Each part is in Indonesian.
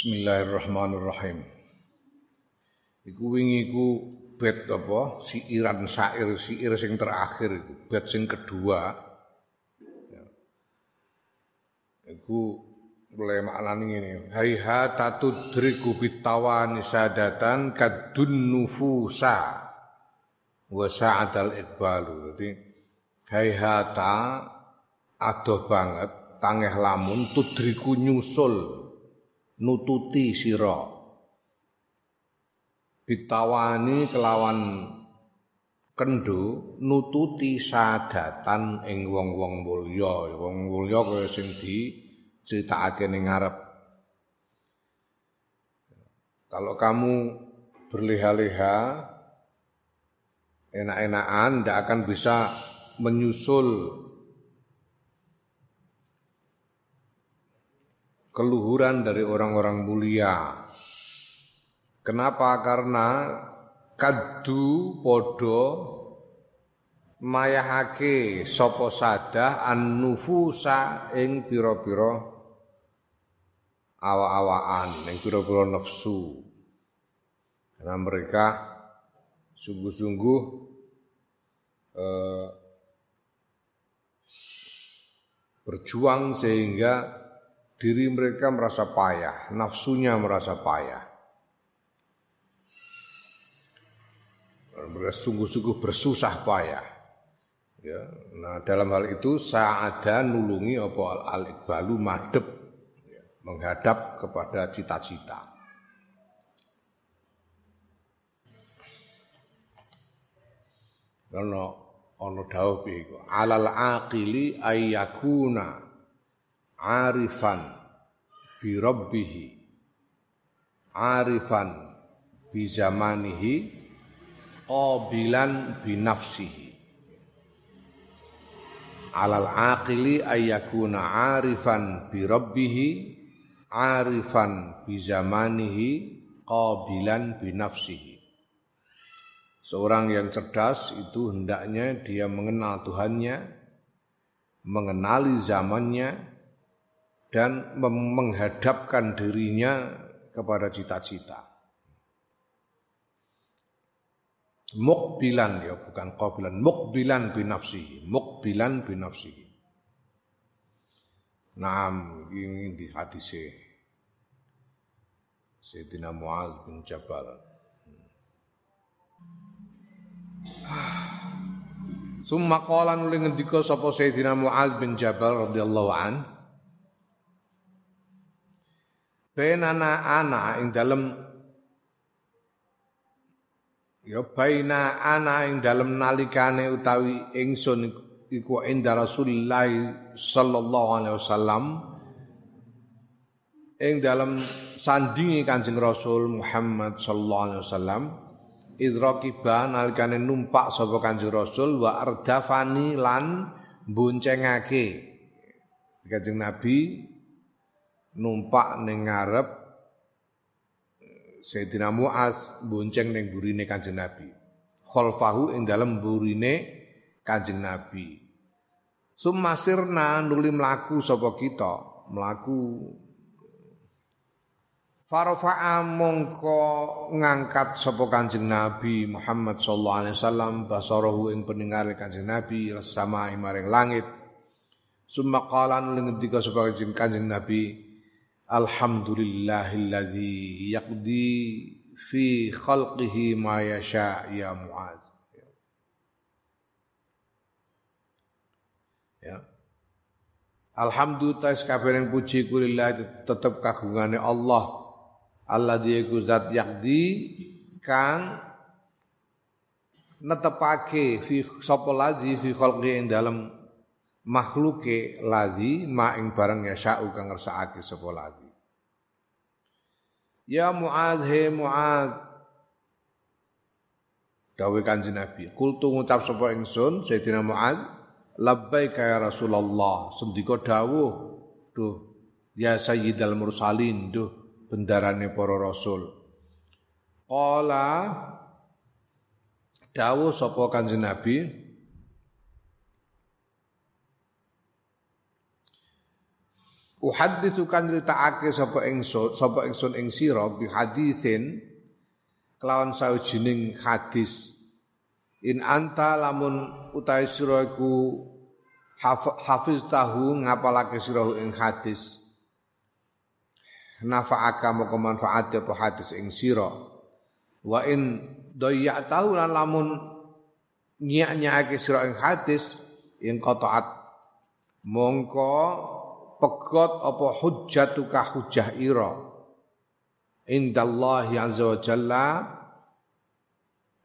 Bismillahirrahmanirrahim. Iku wingi iku bet apa? Siiran syair, syair sing terakhir iku, bet sing kedua. Ya. Iku mulai maknane ngene. Hayha tatudriku bitawani sadatan kadun nufusa wa sa'atal iqbalu. Jadi hayhata adoh banget tangeh lamun tudriku nyusul nututi sira. Bitawani kelawan kendo nututi sadatan ing wong-wong mulya. Wong mulya kaya sing di critakake ning ngarep. Kalau kamu berleha-leha enak-enakan tidak akan bisa menyusul keluhuran dari orang-orang mulia. Kenapa? Karena kadu podo mayahake sopo sadah an nufusa ing piro-piro awa-awaan ing piro-piro nafsu. Karena mereka sungguh-sungguh eh, berjuang sehingga diri mereka merasa payah, nafsunya merasa payah. Mereka sungguh-sungguh bersusah payah. Ya, nah dalam hal itu saada nulungi apa al iqbalu madep ya, menghadap kepada cita-cita. Karena ono dawuh iku alal aqili ayyakuna arifan bi rabbihi. Arifan bi zamanihi qabilan bi nafsihi. Alal aqili ayyakuna arifan bi rabbihi arifan bi zamanihi qabilan bi nafsihi. Seorang yang cerdas itu hendaknya dia mengenal Tuhannya, mengenali zamannya, dan menghadapkan dirinya kepada cita-cita. Mukbilan ya bukan qabilan, mukbilan binafsihi, mukbilan binafsihi. Naam ini di hadis Sayyidina Muaz bin Jabal. Summa qala nuling ngendika sapa Sayyidina Muaz bin Jabal radhiyallahu anhu bainana ana ing dalem ya baina ana ing dalem nalikane utawi ingsun iku inda Rasulullah sallallahu alaihi wasallam ing dalem sandingi Kanjeng Rasul Muhammad sallallahu alaihi wasallam idrakiba nalikane numpak sapa Kanjeng Rasul wa ardafani lan boncengake Kanjeng Nabi numpak ning ngarep Sayyidina Muaz bonceng ning burine Kanjeng Nabi. Khalfahu ing dalem burine Kanjeng Nabi. Sumasirna nuli mlaku sapa kita, mlaku Farafa'a mongko ngangkat sapa Kanjeng Nabi Muhammad sallallahu alaihi wasallam basarahu ing pendengar Kanjeng Nabi sama maring langit. Summa qala nuli ngendika sapa Kanjeng Nabi Alhamdulillahilladzi yaqdi fi khalqihi ma yasha ya Muaz. Ya. Alhamdulillah kabeh puji kulillah tetep kagungane Allah. Allah dia zat yakdi kang netepake fi sapa ladzi fi khalqi ing dalem makhluke ladzi ma ing barang ya sya'u kang ngersakake sapa ladzi Ya Mu'ad, he Mu'ad. Dawe kanjeng Nabi. Kultu ngucap sapa ingsun Sayyidina Mu'ad, labbaika ya Rasulullah. Sendika dawuh, duh ya Sayyidal Mursalin, duh bendarane para rasul. Qala dawuh sapa kanjeng Nabi, Uhaditsu kan critakake sapa ingsun sapa ingsun ing sira bi haditsin kelawan sawijining hadis. In anta lamun utahe sira iku hafiz tahu ngapalake sira ing hadis. Nafa'aka moko manfaat apa hadis ing sira. Wa in tahu lan lamun nyak-nyake sira ing hadis ing qata'at mongko pegot apa hujjatuka hujjah ira? Indallahi azza wa jalla.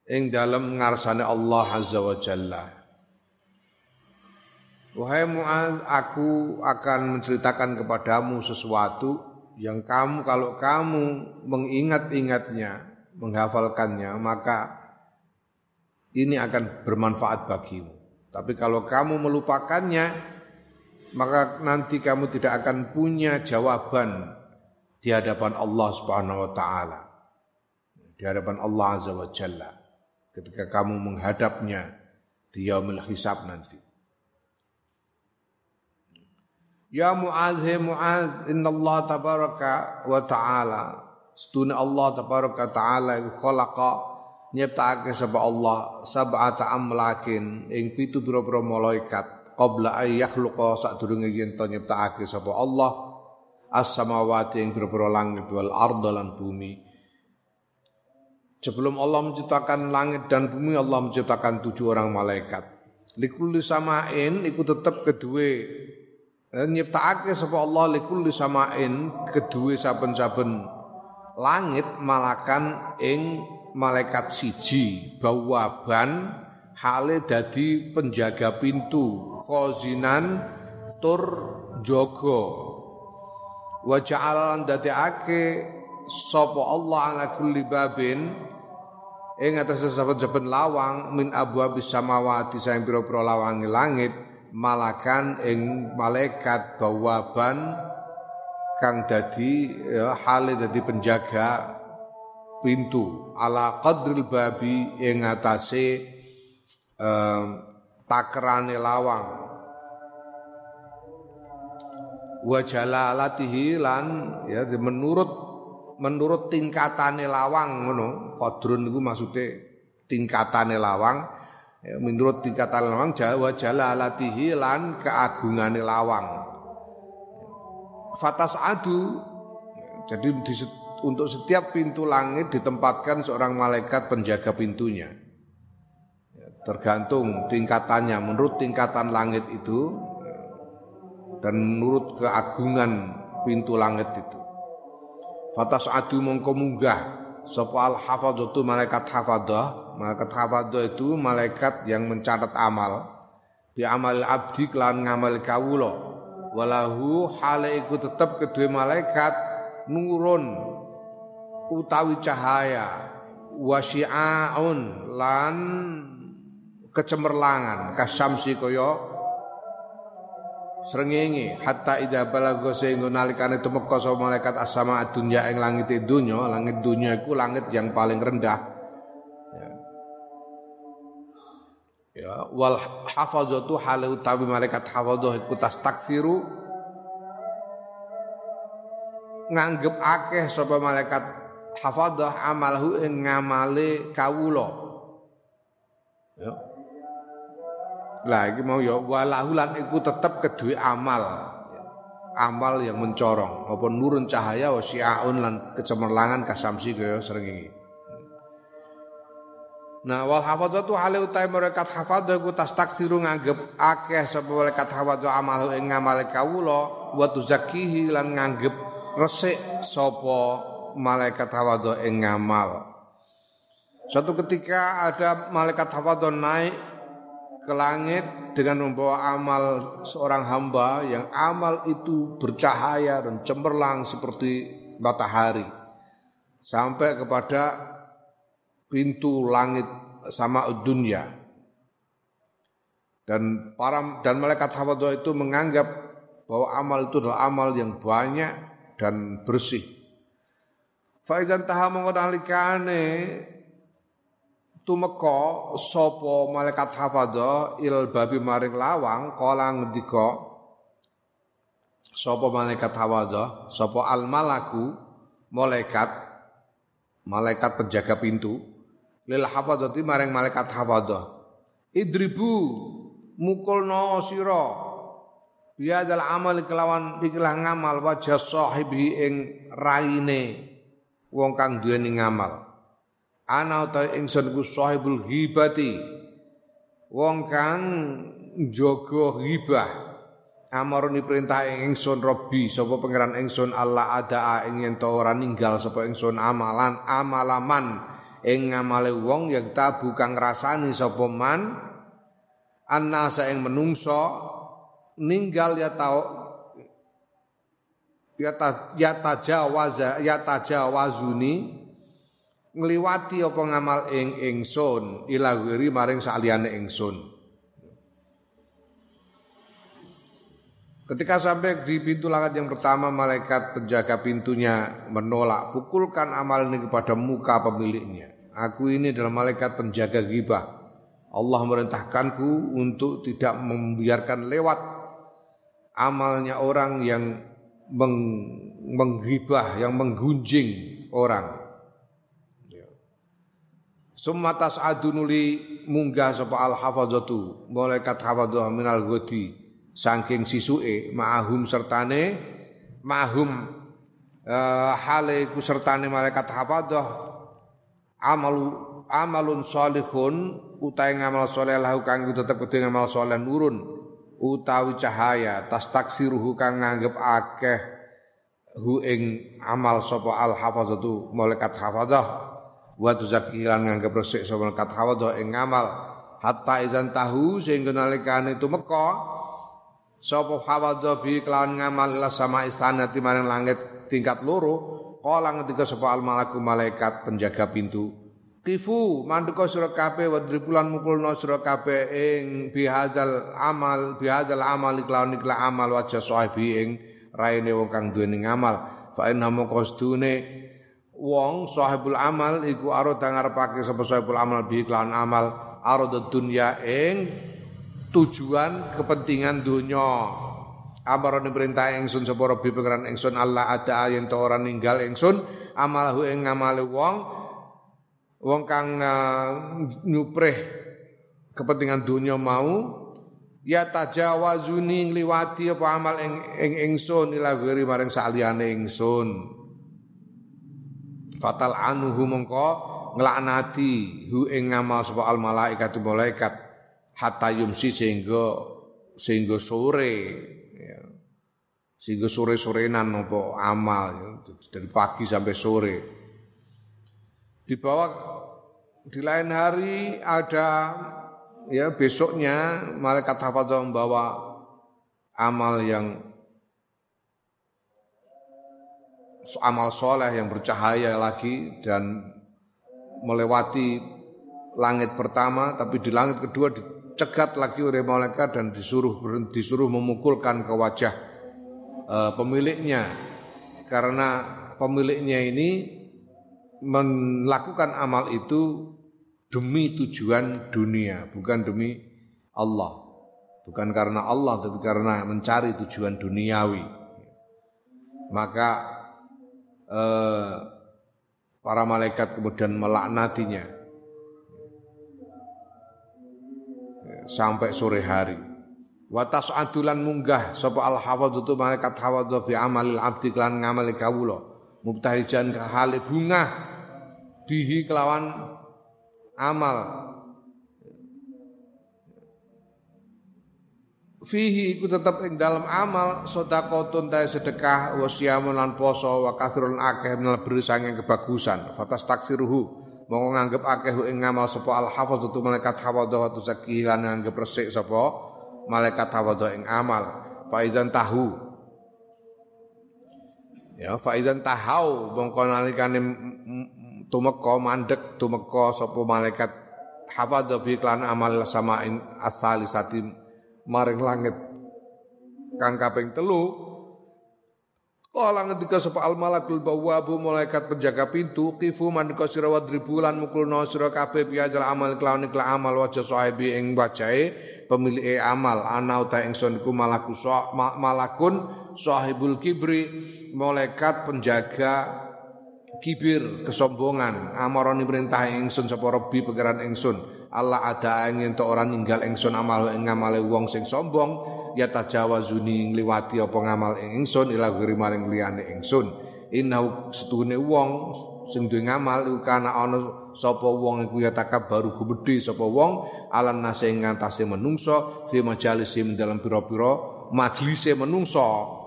Ing dalam ngarsane Allah azza wa jalla. Wahai Mu'az, aku akan menceritakan kepadamu sesuatu yang kamu kalau kamu mengingat-ingatnya, menghafalkannya, maka ini akan bermanfaat bagimu. Tapi kalau kamu melupakannya, maka nanti kamu tidak akan punya jawaban di hadapan Allah Subhanahu wa taala. Di hadapan Allah Azza wa Jalla ketika kamu menghadapnya di yaumil hisab nanti. Ya Mu'adz, he Mu'adz, inna Allah tabaraka wa ta'ala, setuna Allah tabaraka ta'ala khalaqa nyiptakake sapa Allah sab'ata amlakin ing pitu pira-pira malaikat qabla ay yakhluqa sadurunge yen to nyiptakake sapa Allah as-samawati ing pira-pira langit wal arda lan bumi Sebelum Allah menciptakan langit dan bumi Allah menciptakan tujuh orang malaikat. Likulli samain iku tetep kedua eh, nyiptakake sapa Allah likulli samain kedua saben-saben langit malakan ing malaikat siji bawaban hale dadi penjaga pintu. Khozinan tur jogo wa ja'alan dadekake sapa Allah ala kulli babin? Ing atas saben-saben lawang min abwabis samawati saing pira-pira lawang langit malakan ing malaikat bawaban kang dadi ya, hale dadi penjaga pintu. Ala qadril babi ing atase um, takrane lawang. Wa jalalatihi lan ya menurut menurut tingkatane lawang ngono qadrun niku maksude tingkatane lawang. Ya, menurut tingkatan lawang wa jalalatihi lan keagungane lawang. Fatas adu jadi di, untuk setiap pintu langit ditempatkan seorang malaikat penjaga pintunya tergantung tingkatannya. Menurut tingkatan langit itu dan menurut keagungan pintu langit itu. Fatas adu mongko munggah. Sapa al hafadzatu malaikat hafadah, malaikat hafadah itu malaikat yang mencatat amal. Bi amal abdi kelan ngamal kawula. Walahu hale iku tetep kedua malaikat nurun utawi cahaya. Wasyi'aun lan kecemerlangan kasamsi kaya srengenge. Hatta ida balago sehingga nalikane tumeka sapa malaikat asama dunya ing langit dunya langit dunya iku langit yang paling rendah. Ya, ya wal hafazatu halu utawi malaikat hafadzah iku tastakfiru. Nganggep akeh sapa malaikat hafadzah amalhu ing ngamale kawula. Ya lah iki mau ya walahulan iku tetep kedue amal. Amal yang mencorong apa nurun cahaya wa lan kecemerlangan kasamsi kaya srengenge. Nah wal hafadzatu hale utai mereka hafadzah ku tas taksiru nganggep akeh sapa malaikat hafadzah amal ing ngamal kawula wa tuzakihi lan nganggep resik sapa malaikat hafadzah ing ngamal. Suatu ketika ada malaikat hafadzah naik ke langit dengan membawa amal seorang hamba yang amal itu bercahaya dan cemerlang seperti matahari sampai kepada pintu langit sama dunia dan para dan malaikat hafadzah itu menganggap bahwa amal itu adalah amal yang banyak dan bersih. Faizan taha mengkodalikane tumeka sapa malaikat hafadha il babi maring lawang kala ngendika sapa malaikat hawadha sapa al malaku? Malaikat malaikat penjaga pintu lil hafadzati maring malaikat hawadha idribu mukulno sira biadal amal kelawan ikilah ngamal wajah sahibi ing raine. Wong kang duweni ngamal ana utawa ingsun ku sahibul ghibati. Wong kang jaga ghibah. Amaruni perintah ing ingsun Robbi sapa pangeran ingsun Allah ada ing yen ora ninggal sapa ingsun amalan amalaman. Ing ngamale wong yang tabu kang rasani sapa man annasa ing menungso ninggal ya tau ya ta ya tajawaza ya tajawazuni ngliwati apa ngamal ing ingsun ila wiri maring saliyane ingsun Ketika sampai di pintu langit yang pertama, malaikat penjaga pintunya menolak, pukulkan amal ini kepada muka pemiliknya. Aku ini adalah malaikat penjaga gibah. Allah merintahkanku untuk tidak membiarkan lewat amalnya orang yang meng, menggibah, yang menggunjing orang. Sumatas adunuli munggah sapa al hafadzatu malaikat hafadzah minal ghadi saking sisuke ma'ahum sertane ma'hum uh, hale ku sertane malaikat hafadzah amalu amalun salihun utahe ngamal saleh lahu kang tetep kudu ngamal saleh nurun utawi cahaya tas taksiruhu kang nganggep akeh hu ing amal sapa al hafazatu malaikat hafazah wa tuzakilan nganggep resik sapa malaikat hafazah ing ngamal hatta izan tahu sehingga nalikane tumeka sapa hafazah bi kelawan ngamal ila sama istana maring langit tingkat loro Kala ngendika sapa al malaku malaikat penjaga pintu. Kifu mandeka sira kabeh wadribulan mukulna sira kabeh ing bihadzal amal bihadzal amal iklawan ikla amal wajah sahibi ing raine wong kang duweni ngamal. Fa inna maqastune wong sahibul amal iku arada ngarepake sapa sahibul amal bi iklan amal arada dunya ing tujuan kepentingan dunia Amarane perintah ingsun sapa Rabbi pangeran ingsun Allah ada yen to ora ninggal ingsun amalahu ing ngamale wong. Wong kang uh, nyupreh kepentingan dunia mau ya tajawazuni ngliwati apa amal ing ing ingsun ila maring saliyane ingsun fatal anuhu mongko nglaknati hu ing ngamal sapa al malaikat malaikat hatta yumsi sehingga sehingga sore sehingga sore-sorenan nopo amal ya, dari pagi sampai sore. Di bawah di lain hari ada ya besoknya malaikat hafadzah membawa amal yang amal soleh yang bercahaya lagi dan melewati langit pertama tapi di langit kedua dicegat lagi oleh malaikat dan disuruh disuruh memukulkan ke wajah uh, pemiliknya. Karena pemiliknya ini melakukan amal itu demi tujuan dunia bukan demi Allah. Bukan karena Allah tapi karena mencari tujuan duniawi. Maka eh, para malaikat kemudian melaknatinya. Sampai sore hari. Watas adulan munggah sapa al hawadhu malaikat hawadhu bi amalil abdi kelan ngamali kawula. Mubtahijan hale bunga. Bihi kelawan amal fihi iku tetep ing dalam amal sedekahun ta sedekah wa lan poso wa kathrul akeh birri sanging kebagusan. Fatas taksiruhu mongko nganggep akeh ing ngamal sapa al hafadhu malaikat hawadhu wa tuzakki lan nganggep resik sapa malaikat tawadhu ing amal. Faizan tahu. Ya faizan tahau mongko nalikane tumeka mandek tumeka sapa malaikat hafadha bi klan amal samain asalisati maring langit. Kang kaping telu. Kala ngendika sapa al malakul bawabu malaikat penjaga pintu kifu mandika sira wadribulan mukulna sira kabeh biajal amal kelawan ikla amal wajah sahibi ing wajahe pemilik amal ana uta ingsun iku malaku malakun sahibul kibri malaikat penjaga kibir kesombongan amaroni perintah ingsun sapa rabbi pangeran ingsun Allah ada ingin to orang ninggal ingsun amal ngamale wong sing sombong ya tajawazuni ngliwati apa ngamal ing ingsun ila giri maring liyane ingsun inau setune wong sing duwe ngamal iku kana ana sapa wong iku ya baru gumedhe sapa wong alan nase ngantase menungso fi majalisi dalam pira-pira majlise menungso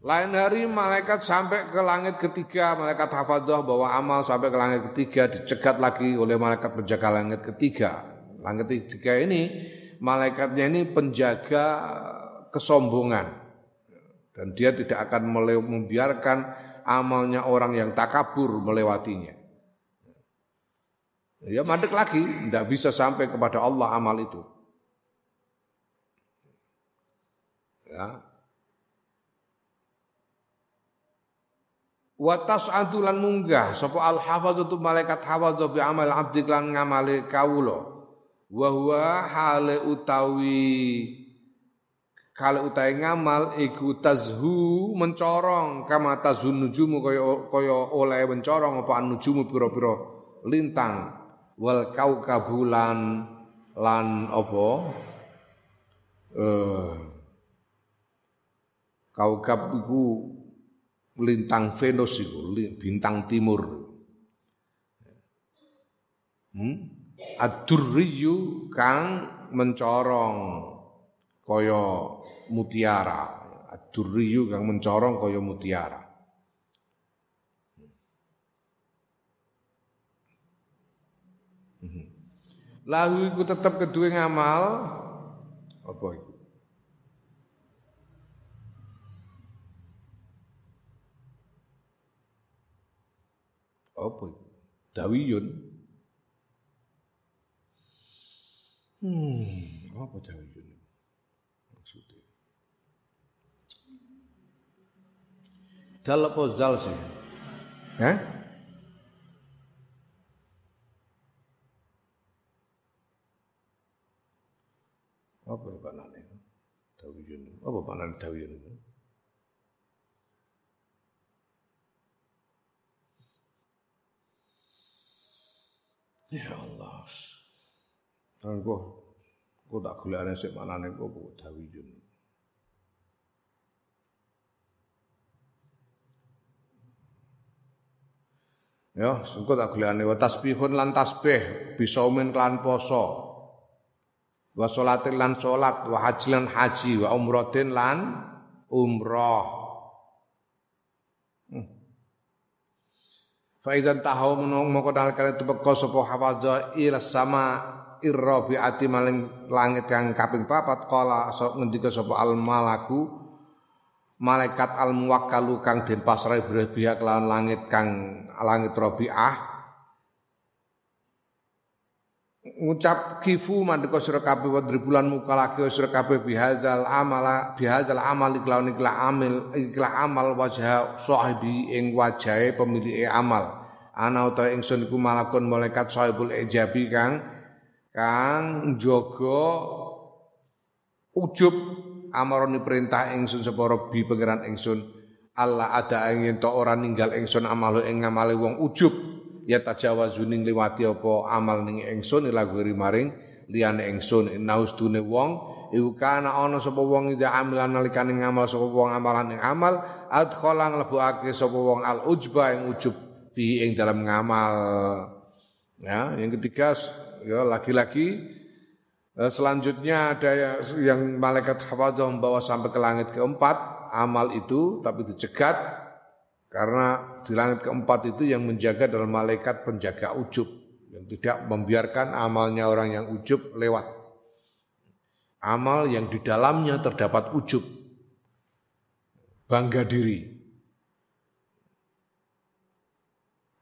lain hari malaikat sampai ke langit ketiga, malaikat hafadah bahwa amal sampai ke langit ketiga dicegat lagi oleh malaikat penjaga langit ketiga. Langit ketiga ini malaikatnya ini penjaga kesombongan dan dia tidak akan membiarkan amalnya orang yang takabur melewatinya. Ya mandek lagi, tidak bisa sampai kepada Allah amal itu. Ya, wa tas'adu lan munggah. Sapa al hafadzatu malaikat hafadzah bi amal abdi lan ngamale kawula. Wa huwa hale utawi kale utawi ngamal iku tazhu mencorong. Kama tazhun nujumu kaya kaya oleh mencorong apa nujumu pira-pira lintang. Wal kaukabulan lan apa? Eh kaukab iku lintang Venus itu, bintang timur. Hmm? Ad-durriyu kang mencorong kaya mutiara. Ad-durriyu kang mencorong kaya mutiara. Hmm. Lahu iku tetep kedua ngamal apa itu? Apa? Dawiyun. Hmm, apa dawiyun? Maksudnya. Dal apa zal sih? Hah? Apa ya Nani? Dawiyun. Apa Pak Nani Dawiyun itu? Ya Allah. Engko kok tak golekane sik manane kok dawiyun. Ya, engko tak golekane wa tasbihun lan tasbih bisa umin kelan poso. Wa sholatin lan salat wa haji lan haji wa umratin lan umrah. Fa idzan tahu mongko dalekane tepeka sapa hafaza ila sama irrabiati maling langit kang kaping papat. Kala so ngendika sapa al malaku malaikat al muwakkalu kang den pihak lawan langit kang langit rabiah ngucap kifu mandeka sira kabeh wa dribulan muka lagi sira kabeh bihadzal amala bihadzal amal iklawan ikla amil ikla amal wajah sahibi ing wajahe pemilik amal. Ana utawa ingsun iku malakun malaikat sahibul ijabi kang. Kang jaga ujub amaroni perintah ingsun sapa rabbi pangeran ingsun. Allah ada ingin to ora ninggal ingsun amal ing wong ujub ya tajawazu ning liwati apa amal ning ingsun ila guri maring liyane ingsun naus dune wong iku kana ana sapa wong ida amilan nalikane ngamal sapa wong amalan ing amal adkhala nglebokake sapa wong al ujba ing ujub fi ing dalam ngamal. Ya yang ketiga ya laki-laki eh, selanjutnya ada yang malaikat hafadzah membawa sampai ke langit keempat. Amal itu tapi dicegat karena di langit keempat itu yang menjaga adalah malaikat penjaga ujub yang tidak membiarkan amalnya orang yang ujub lewat. Amal yang di dalamnya terdapat ujub. Bangga diri.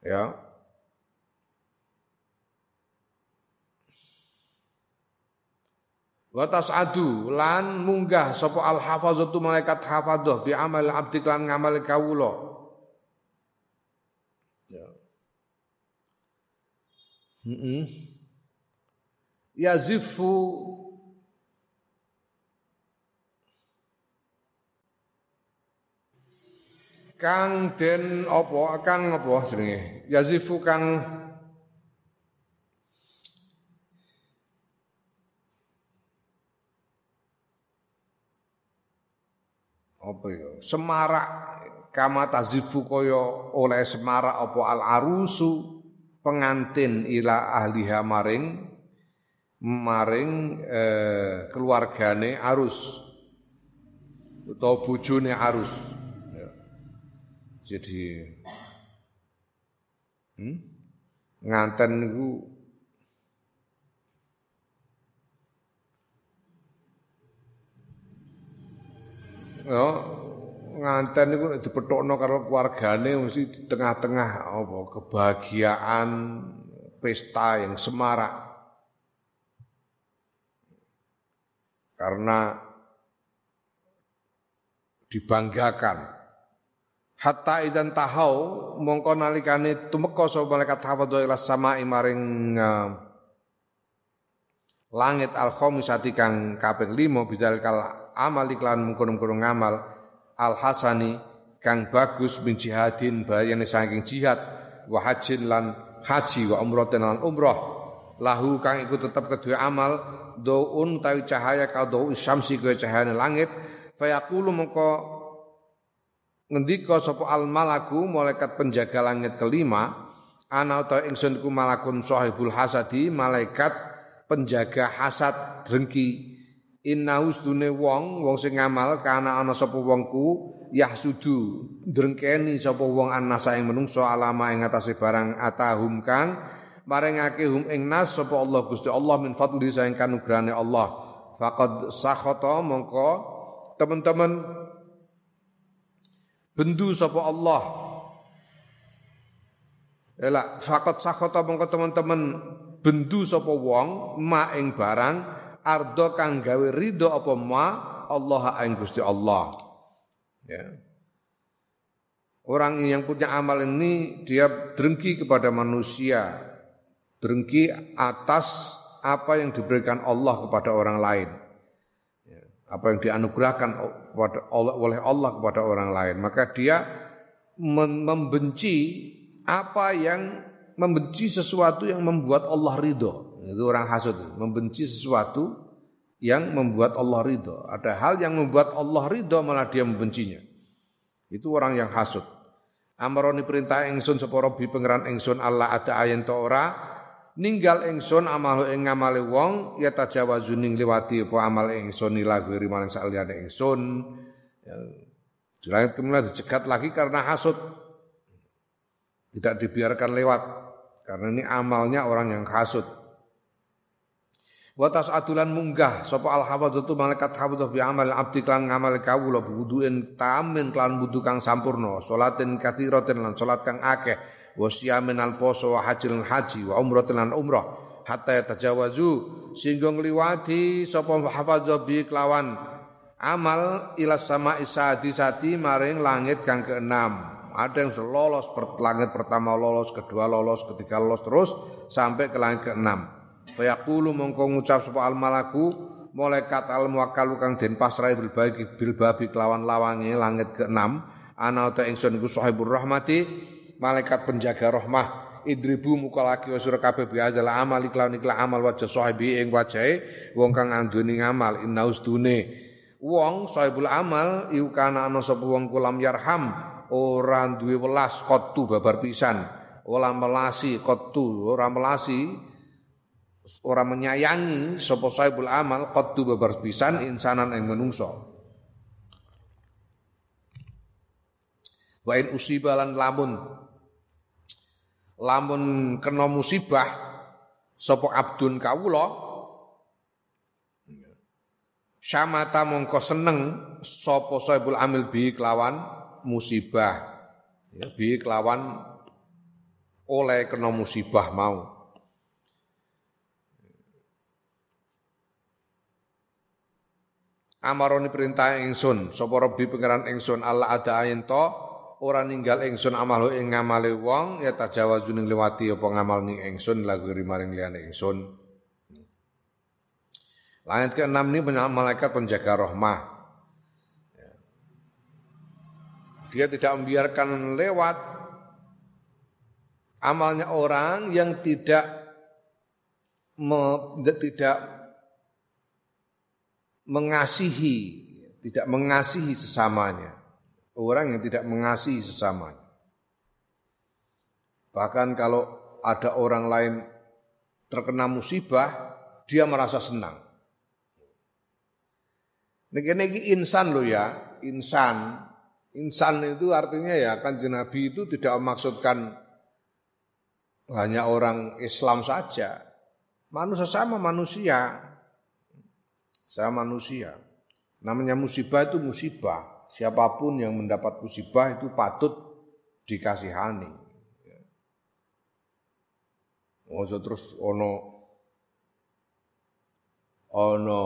Ya. Wa tas'adu lan munggah sapa al hafazatu malaikat hafadzah bi amal abdi lan ngamal kawula Mm -mm. yazifu. Kang den apa? Kang apa jenenge? Yazifu kang. Apa ya? Semarak kama tazifu kaya oleh semarak apa? Al arusu pengantin ila ahliha maring maring eh, keluargane arus. Atau bojone arus. Jadi hmm? nganten niku Ya, nganten niku dipethokno karo keluargane mesti di tengah-tengah apa kebahagiaan pesta yang semarak. Karena dibanggakan hatta izan tahau mongko nalikane tumeka sapa malaikat hafadhu ila sama'i maring uh, langit al khamisati kang kaping 5 bidal kal amal iklan mungkon-mungkon ngamal al hasani kang bagus min jihadin bayane saking jihad wa hajin lan haji wa umratin lan umrah lahu kang iku tetep kedua amal doun tawi cahaya ka doun syamsi kaya cahayane langit. Fayaqulu mongko ngendika sapa al malaku malaikat penjaga langit kelima ana utawa ingsun ku malakun sahibul hasadi malaikat penjaga hasad drengki inna usdune wong wong sing ngamal kana ana sapa wongku yahsudu. Drengkeni sapa wong annasa ing menungso alama ing atase barang atahum kang maringake hum ing nas sapa Allah Gusti Allah min fadli saing kanugrahane Allah. Faqad sakhata mongko teman-teman bendu sapa Allah. Ela fakot sakota mongko teman-teman bendu sapa wong ma ing barang ardo kang gawe ridho apa ma? Allah ing Gusti Allah. Ya. Orang yang punya amal ini dia drengki kepada manusia, drengki atas apa yang diberikan Allah kepada orang lain. Apa yang dianugerahkan oleh Allah kepada orang lain. Maka dia membenci apa yang membenci sesuatu yang membuat Allah ridho itu orang hasud. Membenci sesuatu yang membuat Allah ridho. Ada hal yang membuat Allah ridho malah dia membencinya. Itu orang yang hasud. Amaroni perintah engsun seporo bi pengeran engsun Allah ada ayen to ora. Ninggal ingsun amal ing ngamale wong ya tajawazu ning liwati apa amal ingsun ila ghairi maring saliyane ingsun ya, Jelangit kemudian dicegat lagi karena hasut tidak dibiarkan lewat karena ini amalnya orang yang hasut Watas adulan munggah. Sapa al hafadzatu malaikat hafadzah bi amal abdi klan ngamal kawula wuduin tamin klan wudu kang sampurna salatin katsiratin lan salat kang akeh. Wa siyamin al poso wa hajil haji wa umratin lan umrah hatta tajawazu sehingga ngliwati sapa hafadzah bi kelawan amal ila sama isadi sati maring langit kang keenam. Ada yang lolos langit pertama lolos kedua lolos ketiga lolos terus sampai ke langit keenam fayaqulu mongko ngucap sapa al malaku malaikat al muwakkalu kang den pasrai bil bagi bil babi kelawan lawange langit keenam ana ta ingsun iku sahibur rahmati malaikat penjaga rahmah idribu muka laki wa surah kabeh biazal amal iklan iklan amal wajah sahibi ing wajahe wong kang anduni ngamal inna ustune wong sahibul amal iku kana ana sapa wong kulam yarham ora duwe welas kotu babar pisan ora melasi kotu ora melasi ora menyayangi sapa sahibul amal kotu babar pisan insanan ing menungso. Wa in usibalan lamun lamun kena musibah sapa abdun kawula syamata mongko seneng sapa saibul amil bi kelawan musibah. Ya bi kelawan oleh kena musibah mau Amaroni perintah ingsun. Sapa Rabbi pangeran ingsun. Allah ada ayen to. Ora ninggal ingsun amal ing ngamale wong. Ya tajawazu ning liwati apa ngamal ning ingsun. Lagu maring liyane ingsun. Langit keenam ini malaikat penjaga rahmah. Ya. Dia tidak membiarkan lewat amalnya orang yang tidak me, tidak mengasihi, tidak mengasihi sesamanya. Orang yang tidak mengasihi sesamanya. Bahkan kalau ada orang lain terkena musibah, dia merasa senang. Niki niki insan lo ya, insan. Insan itu artinya ya kan Nabi itu tidak memaksudkan hanya orang Islam saja. Manusia sama manusia. Sama manusia. Namanya musibah itu musibah. Siapa pun yang mendapat musibah itu patut dikasihani. Ojo terus ono ono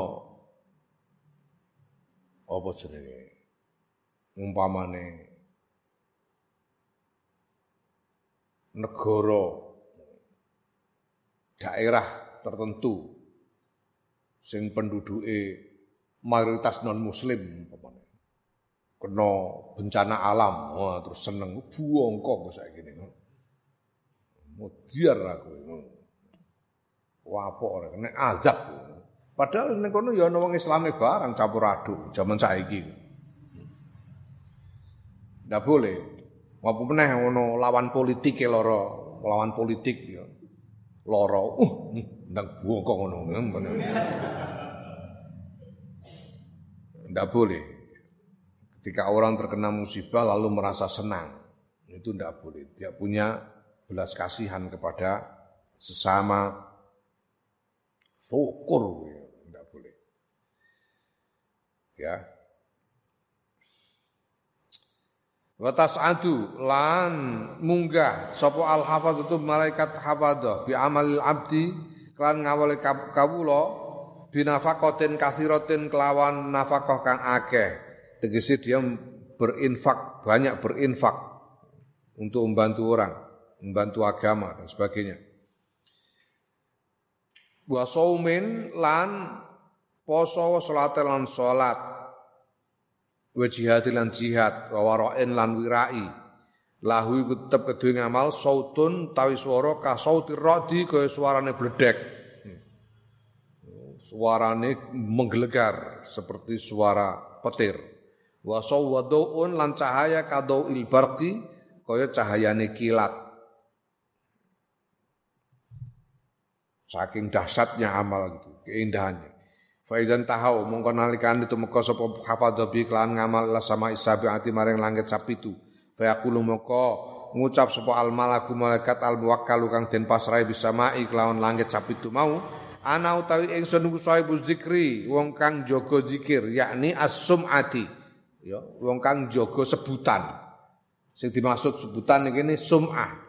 apa jenenge umpamane negara daerah tertentu sing penduduke mayoritas non muslim umpamane kena bencana alam wah terus seneng buang kok saya gini mudiar aku wah apa ora kena azab Padahal ning kono ya ana wong Islame barang campur aduk zaman saiki. Ndak boleh. Apa meneh ono lawan politik lara, lawan politik ya. Lara, uh, ndang bongkok ngono. Ndak boleh. Ketika orang terkena musibah lalu merasa senang, itu ndak boleh. Dia punya belas kasihan kepada sesama syukur ya. Ya. Watas adu lan munggah sopo al itu malaikat hafadzah bi amalil abdi klan ngawali kawula binafakotin kathirotin kelawan nafakoh kang akeh. Tegese dia berinfak banyak berinfak untuk membantu orang membantu agama dan sebagainya. Wa lan poso salat lan salat. Wa jihad lan jihad wa lan wirai lahu iku tetep kedue ngamal sautun tawi swara ka sautir radi kaya suarane bledek suarane menggelegar seperti suara petir. Wa sawwaduun lan cahaya kadau il barqi kaya cahayane kilat. Saking dahsyatnya amal gitu keindahannya. Faizan tahau mongko nalikan itu meko sapa hafadha ngamal la sama isabi ati maring langit sapitu. Fa yaqulu mongko ngucap sapa al malaku malaikat al muwakkalu kang den pasrai bisa mai kelawan langit sapitu mau. Ana utawi ingsun niku sahibu zikri wong kang jaga zikir yakni as-sum'ati. Ya wong kang jaga sebutan. Sing dimaksud sebutan iki sum'ah.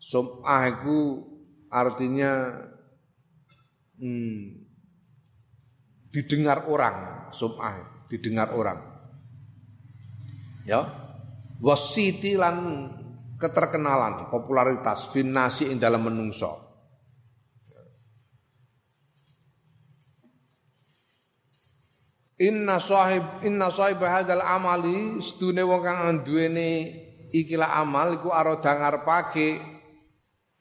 Sum'ah iku artinya hmm, didengar orang, sum'ah, didengar orang. Ya. Wasiti lan keterkenalan, popularitas finasi ing dalam menungso. Inna sahib inna sahib hadzal amali stune wong kang duwene ikilah amal iku aroda ngarepake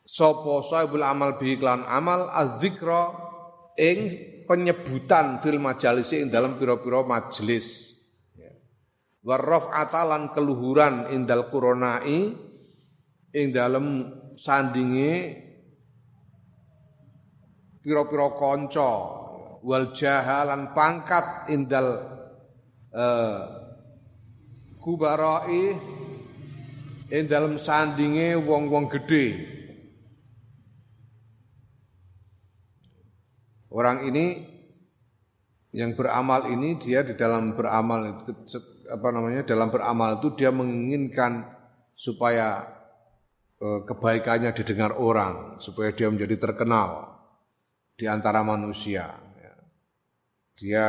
sapa sahibul amal bi iklan amal adzikra ing penyebutan fil majalis ing dalam pira-pira majelis. Warraf atalan keluhuran indal kuronai ing dalam sandinge pira-pira kanca. Wal jahalan pangkat indal uh, kubarai ing dalam sandinge wong-wong gede Orang ini yang beramal ini dia di dalam beramal apa namanya dalam beramal itu dia menginginkan supaya eh, kebaikannya didengar orang, supaya dia menjadi terkenal di antara manusia. Ya. Dia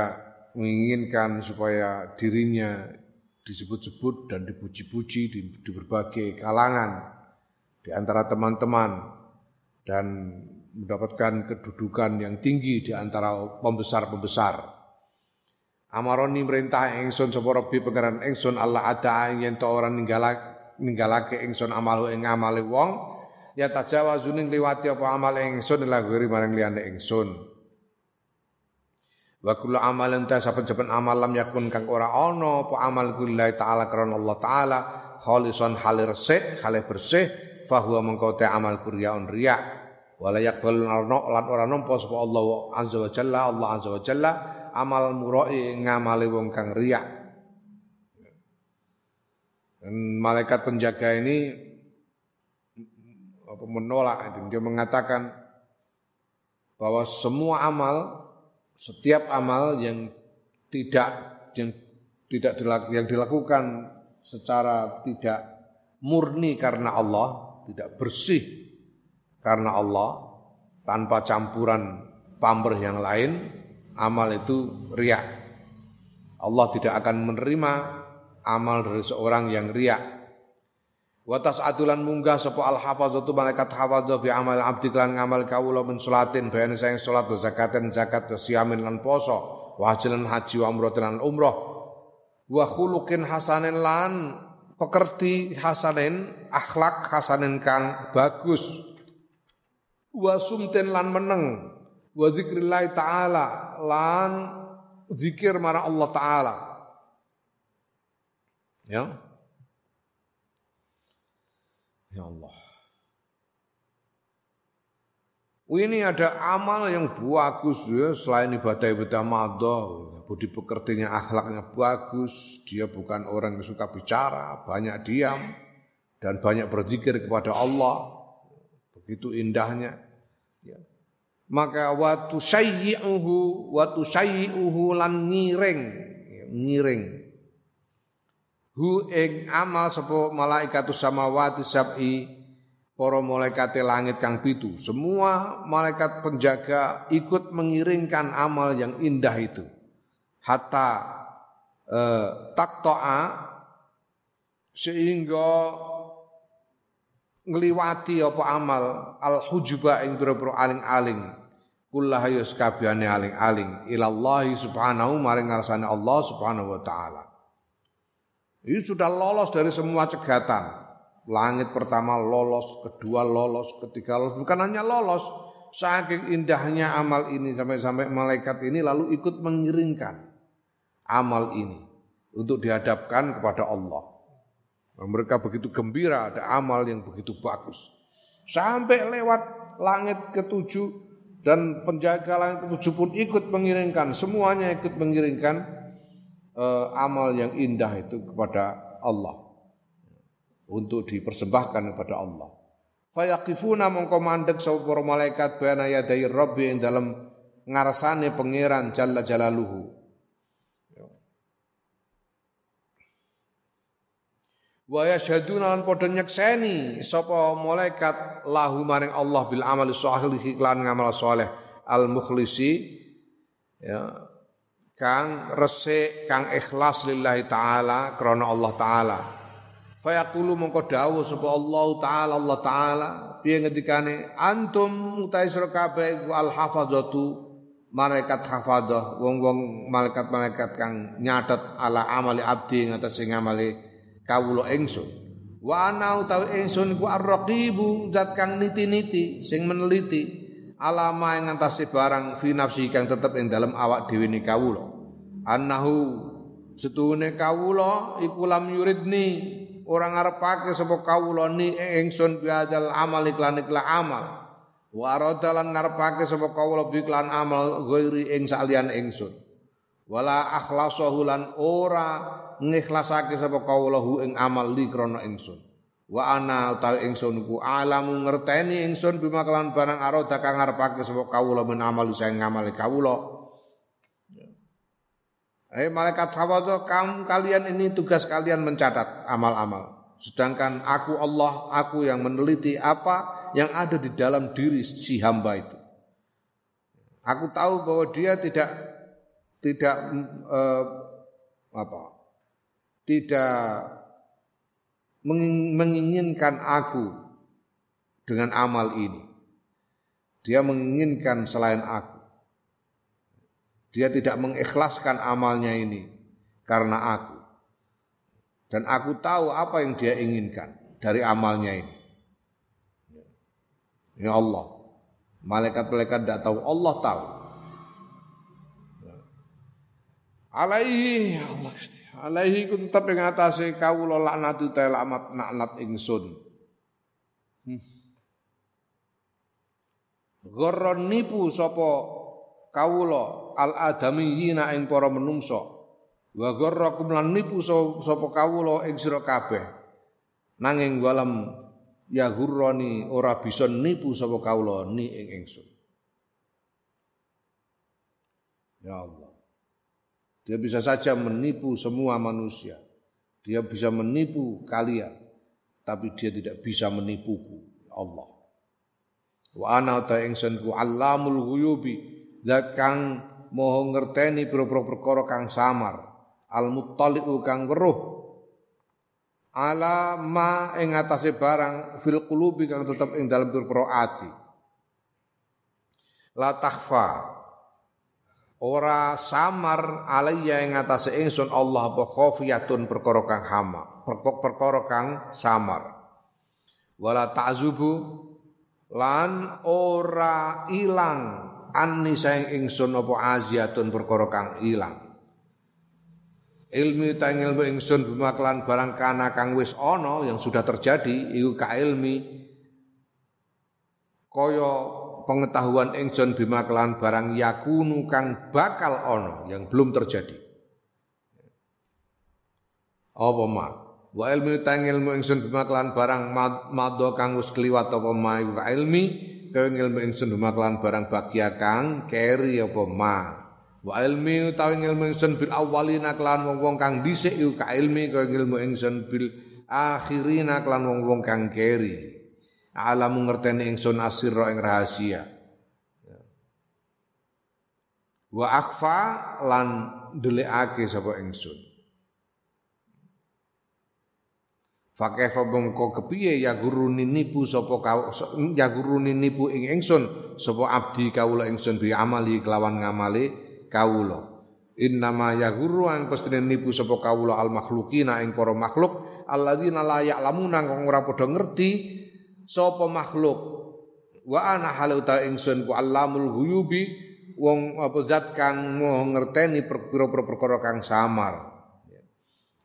menginginkan supaya dirinya disebut-sebut dan dipuji-puji di, di berbagai kalangan di antara teman-teman dan mendapatkan kedudukan yang tinggi di antara pembesar-pembesar. Amaroni merintah ingsun sapa Rabbi pangeran ingsun Allah ada yen to ora ninggalake ninggalake ingsun amal ing amale wong ya tajawazuning liwati apa amal ingsun ila ghairi marang liyane ingsun. Wa kullu amalin ta saben-saben amal lam yakun kang ora ana apa amal kulillahi taala karena Allah taala khalisan halir resik halih bersih fahuwa mengko amal kuryaun riya wala yaqbalu lan ora nampa sapa Allah azza wa jalla Allah azza wa jalla amal murai ngamali wong kang riak. Dan malaikat penjaga ini menolak dia mengatakan bahwa semua amal setiap amal yang tidak yang tidak yang dilakukan secara tidak murni karena Allah, tidak bersih karena Allah, tanpa campuran pamrih yang lain, amal itu riak. Allah tidak akan menerima amal dari seorang yang riak. Watas adulan munggah sapa al hafadzatu malaikat hafadzah bi amal abdi lan ngamal kawula min salatin bayan sayang salat zakatin zakat wa siamin lan poso wa hajilan haji wa umrah lan umrah wa khuluqin hasanin lan pekerti hasanin akhlak hasanin kang bagus wa sumten lan meneng wa zikrillah taala lan zikir marang Allah taala. Ya. Ya Allah. Ini ada amal yang bagus ya. Selain ibadah-ibadah madah budi pekertinya akhlaknya bagus. Dia bukan orang yang suka bicara banyak diam dan banyak berzikir kepada Allah. Begitu indahnya maka watu sayyi'uhu watu sayyi'uhu lan ngiring. Ngiring. Hu ing amal sapa malaikatu samawati sab'i para malaikat langit kang pitu. Semua malaikat penjaga ikut mengiringkan amal yang indah itu. Hatta eh, taktoa sehingga ngliwati apa amal al hujuba ing pira-pira aling-aling. Kullaha kabehane aling-aling. Ilallahi subhanahu maring ngarsane Allah subhanahu wa taala. Ini sudah lolos dari semua cegatan. Langit pertama lolos kedua lolos ketiga lolos. Bukan hanya lolos saking indahnya amal ini sampai-sampai malaikat ini lalu ikut mengiringkan amal ini untuk dihadapkan kepada Allah mereka begitu gembira ada amal yang begitu bagus. Sampai lewat langit ketujuh dan penjaga langit ketujuh pun ikut mengiringkan, semuanya ikut mengiringkan uh, amal yang indah itu kepada Allah untuk dipersembahkan kepada Allah. Fayaqifuna mongko mandek malaikat bana yadai rabbi ing dalam ngarsane pangeran jalla jalaluhu wa yasyhaduna lan padha nyekseni sapa malaikat lahu maring Allah bil amali shalih iklan ngamal saleh al mukhlisi ya kang resik kang ikhlas lillahi taala krana Allah taala. Fayaqulu mongko dawuh sapa Allah taala Allah taala piye ngendikane? Antum utai sira kabeh al hafazatu malaikat hafadah wong-wong malaikat-malaikat kang nyatet ala amali abdi ngatas ngamali kawula ingsun. Wa ana utawi ingsun ku arraqibu zat kang niti-niti sing meneliti alama ing ngantasi barang fi nafsi kang tetep ing dalam awak dhewe ni kawula. Annahu setuhune kawula iku lam yuridni ora ngarepake sapa kawula ni ingsun biadal amal iklan iklan amal. Wa aradalan ngarepake sapa kawula bi iklan amal ghairi ing salian ingsun wala akhlasahu lan ora ngikhlasake sapa kaulahu ing amal li krana ingsun wa ana utawi ingsun ku alamu ngerteni ingsun bima kelan barang aroda kang ngarepake sapa kawula men amal sing ngamali kawula Eh malaikat hawadha kaum kalian ini tugas kalian mencatat amal-amal. Sedangkan aku Allah, aku yang meneliti apa yang ada di dalam diri si hamba itu. Aku tahu bahwa dia tidak tidak eh, apa tidak menginginkan aku dengan amal ini. Dia menginginkan selain aku. Dia tidak mengikhlaskan amalnya ini karena aku. Dan aku tahu apa yang dia inginkan dari amalnya ini. Ya Allah. Malaikat-malaikat tidak tahu, Allah tahu. Alaihi Allah Alaihi ku tetep ing atase kawula laknatu ta laknat laknat ingsun. Hmm. Gharon nipu sapa kawula al adamiyina ing para menungso. Wa gharrakum lan nipu sapa kawula ing sira kabeh. Nanging walam ya gurroni ora bisa nipu sapa kawula ni ing ingsun. Ya Allah. Dia bisa saja menipu semua manusia. Dia bisa menipu kalian, tapi dia tidak bisa menipuku, Allah. Wa ana ta ingsun ku allamul ghuyubi, zat kang moho ngerteni pira-pira perkara kang samar, al muttali'u kang weruh ala ma ing atase barang fil qulubi kang tetep ing dalem tur ati. La takhfa ora samar alayya ing atase ingsun Allah apa khafiyatun perkara kang hama perkara kang samar. Wala ta'zubu lan ora ilang anni saing ingsun apa aziatun perkara kang ilang. Ilmi ta ilmu ingsun bimaklan barang kana kang wis ana yang sudah terjadi iku ka ilmi kaya pengetahuan ingsun bima kelan barang yakunu kang bakal ono yang belum terjadi. Apa ma? Wa ilmu tang ilmu ingsun bima kelan barang madha kang wis kliwat apa ma iku ilmi kaya ilmu ingsun bima kelan barang bagia kang keri apa ma. Wa ilmi utawi ilmu ingsun bil awalina kelan wong-wong kang dhisik ka ilmi kaya ilmu ingsun bil akhirina kelan wong-wong kang keri alamu ngerteni ingsun asirra ing rahasia. Wa akhfa lan delikake sapa ingsun. Fakaifa bengko kepiye ya guruni nipu kau ya guruni nipu ing ingsun sapa abdi kawula ingsun bi amali kelawan ngamali kawula. Innama ya guru ang pestine nipu sapa kawula al makhlukina ing para makhluk alladzina la ya'lamuna kang ora padha ngerti sapa makhluk wa ana halu ta ingsun ku allamul ghuyubi wong apa zat kang mau ngerteni pira-pira perkara kang samar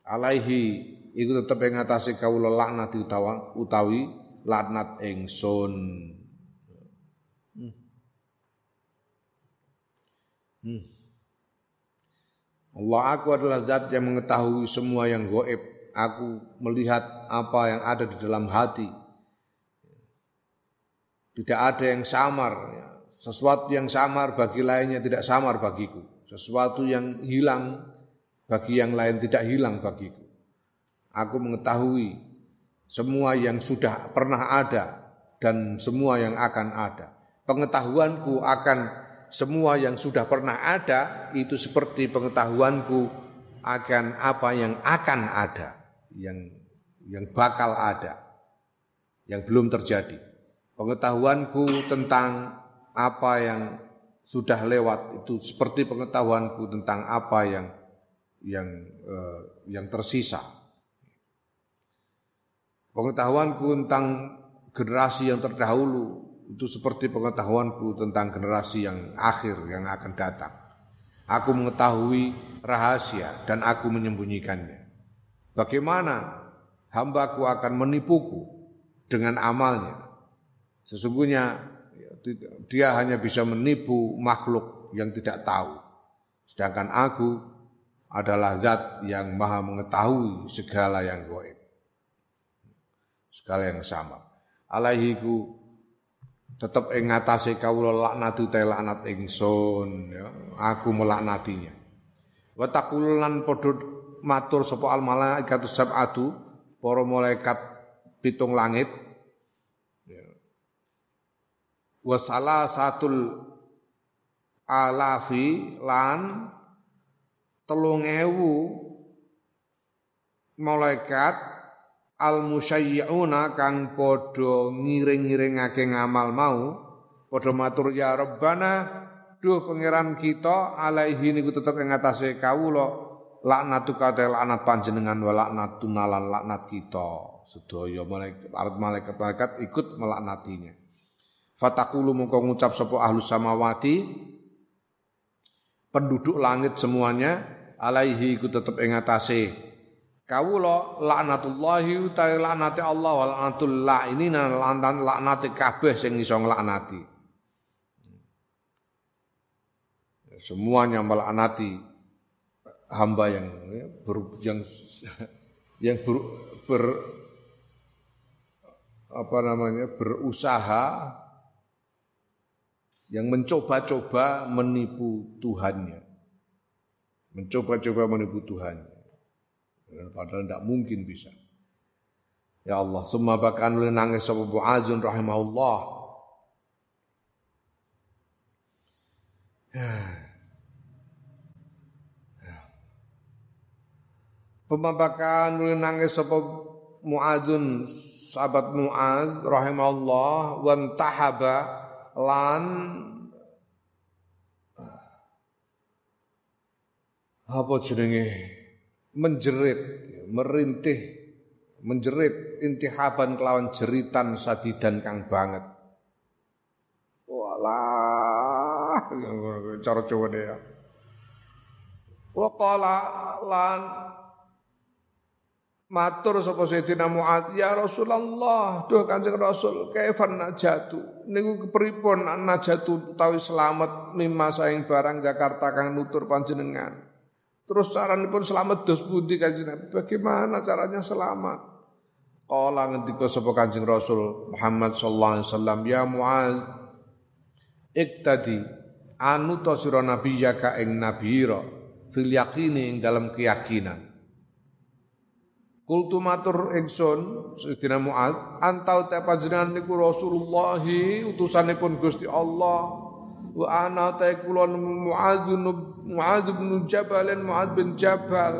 alaihi iku tetep ing atase kawula laknat utawi utawi laknat ingsun hmm. hmm. Allah aku adalah zat yang mengetahui semua yang goib. Aku melihat apa yang ada di dalam hati. Tidak ada yang samar. Sesuatu yang samar bagi lainnya tidak samar bagiku. Sesuatu yang hilang bagi yang lain tidak hilang bagiku. Aku mengetahui semua yang sudah pernah ada dan semua yang akan ada. Pengetahuanku akan semua yang sudah pernah ada itu seperti pengetahuanku akan apa yang akan ada, yang yang bakal ada, yang belum terjadi pengetahuanku tentang apa yang sudah lewat itu seperti pengetahuanku tentang apa yang yang eh, yang tersisa. Pengetahuanku tentang generasi yang terdahulu itu seperti pengetahuanku tentang generasi yang akhir yang akan datang. Aku mengetahui rahasia dan aku menyembunyikannya. Bagaimana hambaku akan menipuku dengan amalnya Sesungguhnya dia hanya bisa menipu makhluk yang tidak tahu. Sedangkan aku adalah zat yang maha mengetahui segala yang goib. Segala yang sama. Alaihiku tetap ing ngatasé kawula laknatu te laknat ingsun ya. Aku melaknatinya. Wa taqulan padha matur sapa al malaikatu sab'atu para malaikat pitung langit wasala satul alafi lan telung ewu malaikat al musyayyi'una kang padha ngiring-ngiringake ngamal mau padha matur ya Rabbana duh pangeran kita alaihi niku tetep ing atase kawula laknatuka te laknat panjenengan wa laknatuna lan laknat kita. Sedaya malaikat malaikat malaikat ikut melaknatinya fatakulu mongko ngucap sapa ahlus samawati. Penduduk langit semuanya alaihi iku tetep ing atase. Kawula laknatullahi utawi laknate Allah wa laknatul ini lantan laknate kabeh sing iso nglaknati. Semuanya melaknati hamba yang ber, yang yang ber, ber apa namanya berusaha yang mencoba-coba menipu Tuhannya. Mencoba-coba menipu Tuhannya. Padahal tidak mungkin bisa. Ya Allah, semua bahkan oleh nangis sapa Muazun rahimahullah. Ya. ya. Pemabakan oleh nangis sapa Muazun sahabat Muaz rahimahullah wan tahaba lan. Apa jenenge? Menjerit merintih menjerit intihaban kelawan jeritan sadidan kang banget. Walah cara deh ya Waqala lan Matur sapa Sayyidina Mu'ad, "Ya Rasulullah, duh Kanjeng Rasul, kaifan najatu?" Niku kepripun najatu utawi selamat mimma saing barang Jakarta kang nutur panjenengan. Terus pun selamat dos pundi Kanjeng Nabi? Bagaimana caranya selamat? Kala ngendika sapa Kanjeng Rasul Muhammad sallallahu alaihi wasallam, "Ya Mu'ad, iktadi anu to sira nabiyaka ing nabira fil yaqini ing dalam keyakinan." Kultu matur ingsun Sayyidina Mu'ad antau te panjenengan niku Rasulullah utusanipun Gusti Allah. Wa ana ta kula Mu'ad Mu'ad bin Jabal Mu'ad bin Jabal.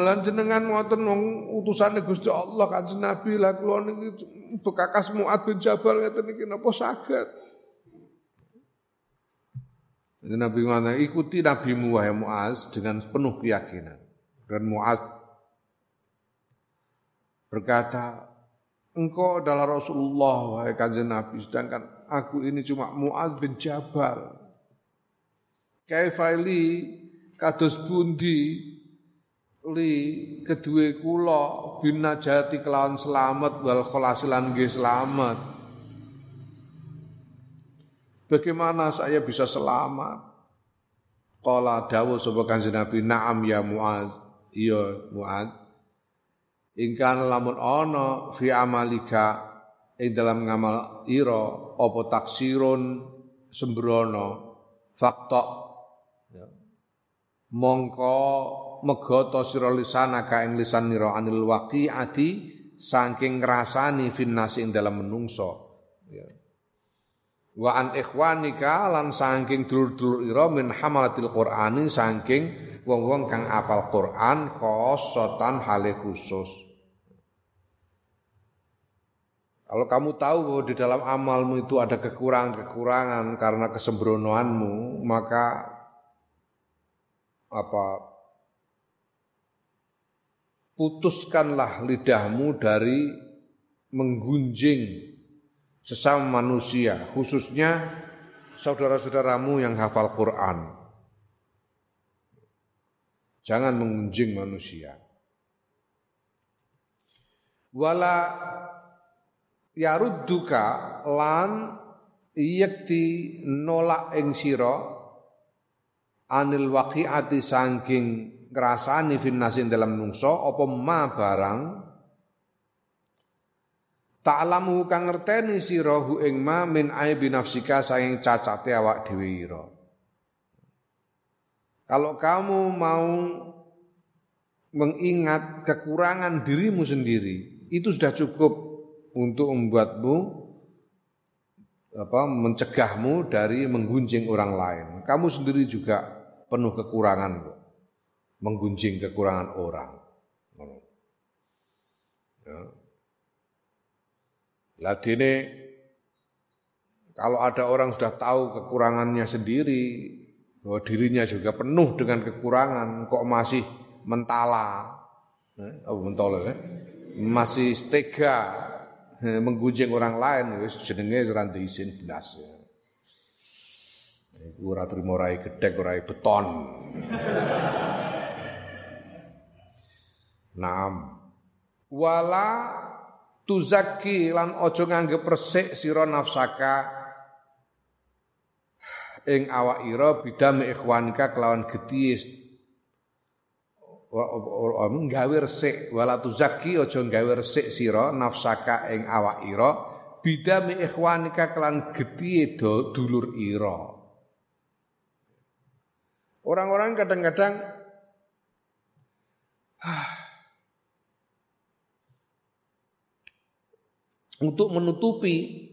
Lan jenengan ngoten wong utusane Gusti Allah kanjeng Nabi. Lah kula niki bekakas Mu'ad bin Jabal ngeten niki napa saged? Nabi ngana ikuti Nabi wahai Mu'az dengan penuh keyakinan dan Mu'ad berkata, engkau adalah Rasulullah wahai kanjeng Nabi, sedangkan aku ini cuma Mu'ad bin Jabal. Kaifaili kados bundi li kedua kula bin najati kelawan selamat wal kholasilan nggih selamat. Bagaimana saya bisa selamat? Qala dawuh sapa kanjeng Nabi, "Na'am ya Mu'adz." Iya Muad ingkang lamun ana fi amalika ing dalam ngamal ira apa taksirun sembrono fakta ya. mongko megoto sira lisanaka ing lisan nira anil waqiati saking ngrasani finnasi ing dalam menungso ya. wa an ikhwanika lan saking dulur-dulur ira min hamalatil qur'ani saking wong-wong kang apal Quran khosotan hale khusus. Kalau kamu tahu bahwa di dalam amalmu itu ada kekurangan-kekurangan karena kesembronoanmu, maka apa putuskanlah lidahmu dari menggunjing sesama manusia, khususnya saudara-saudaramu yang hafal Quran. Jangan mengunjing manusia. Wala yarudduka lan yakti nolak ing sira anil waqiati saking ngrasani finnasin dalam nungso apa ma barang Ta'lamu kang ngerteni sira hu ing ma min aibi nafsika saking cacate awak dhewe ira. Kalau kamu mau mengingat kekurangan dirimu sendiri, itu sudah cukup untuk membuatmu apa mencegahmu dari menggunjing orang lain. Kamu sendiri juga penuh kekurangan menggunjing kekurangan orang. Ya. Ladine kalau ada orang sudah tahu kekurangannya sendiri, bahwa dirinya juga penuh dengan kekurangan, kok masih mentala, oh mentala ya, masih stega eh, menggunjing orang lain, wis jenenge ora izin belas. Ya. Iku ora trimo rai gedhek ora beton. Naam. Wala tuzaki lan ojo nganggep resik sira nafsaka ing awak ira bidame ikhwanika kelawan gedhi gawe resik. Wala tuzaki aja gawe resik sira nafsaka ing awak ira. Bidame ikhwanika kelan gedhi dulur ira. Orang-orang kadang-kadang untuk menutupi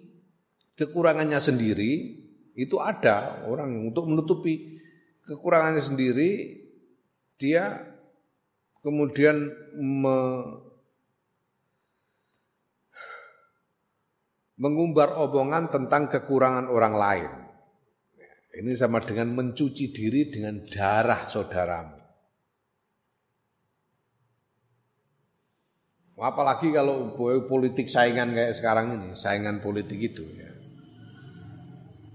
kekurangannya sendiri itu ada orang yang untuk menutupi kekurangannya sendiri dia kemudian me, mengumbar omongan tentang kekurangan orang lain. Ini sama dengan mencuci diri dengan darah saudaramu. Apalagi kalau politik saingan kayak sekarang ini, saingan politik itu ya.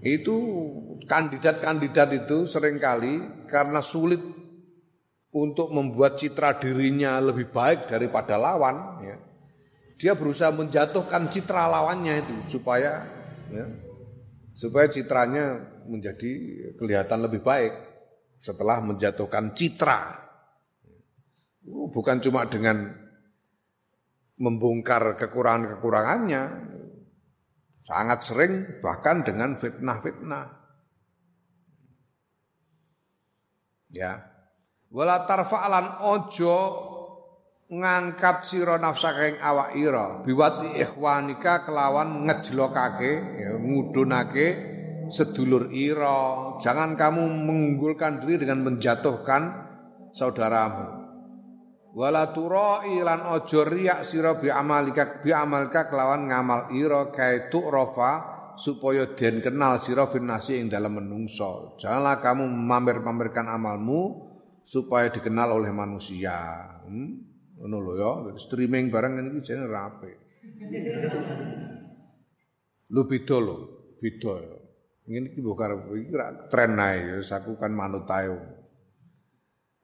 Itu kandidat-kandidat itu sering kali karena sulit untuk membuat citra dirinya lebih baik daripada lawan ya. Dia berusaha menjatuhkan citra lawannya itu supaya ya, supaya citranya menjadi kelihatan lebih baik setelah menjatuhkan citra. Bukan cuma dengan membongkar kekurangan-kekurangannya, sangat sering bahkan dengan fitnah-fitnah. Ya. Wala tarfa'alan ojo ngangkat sira nafsaka ing awak ira biwat ikhwanika kelawan ngejlokake ya ngudunake sedulur ira, jangan kamu mengunggulkan diri dengan menjatuhkan saudaramu. Wala turai lan aja riak sira bi amalika bi amalka kelawan ngamal ira kae rofa supaya den kenal sira nasi ing dalam menungso. Janganlah kamu mamer-mamerkan amalmu supaya dikenal oleh manusia. Hmm? Ngono lho ya, streaming barang ini jenenge rapi. Lu beda lho, beda ya. Ini iki mbok karep iki tren ae aku kan manut ae.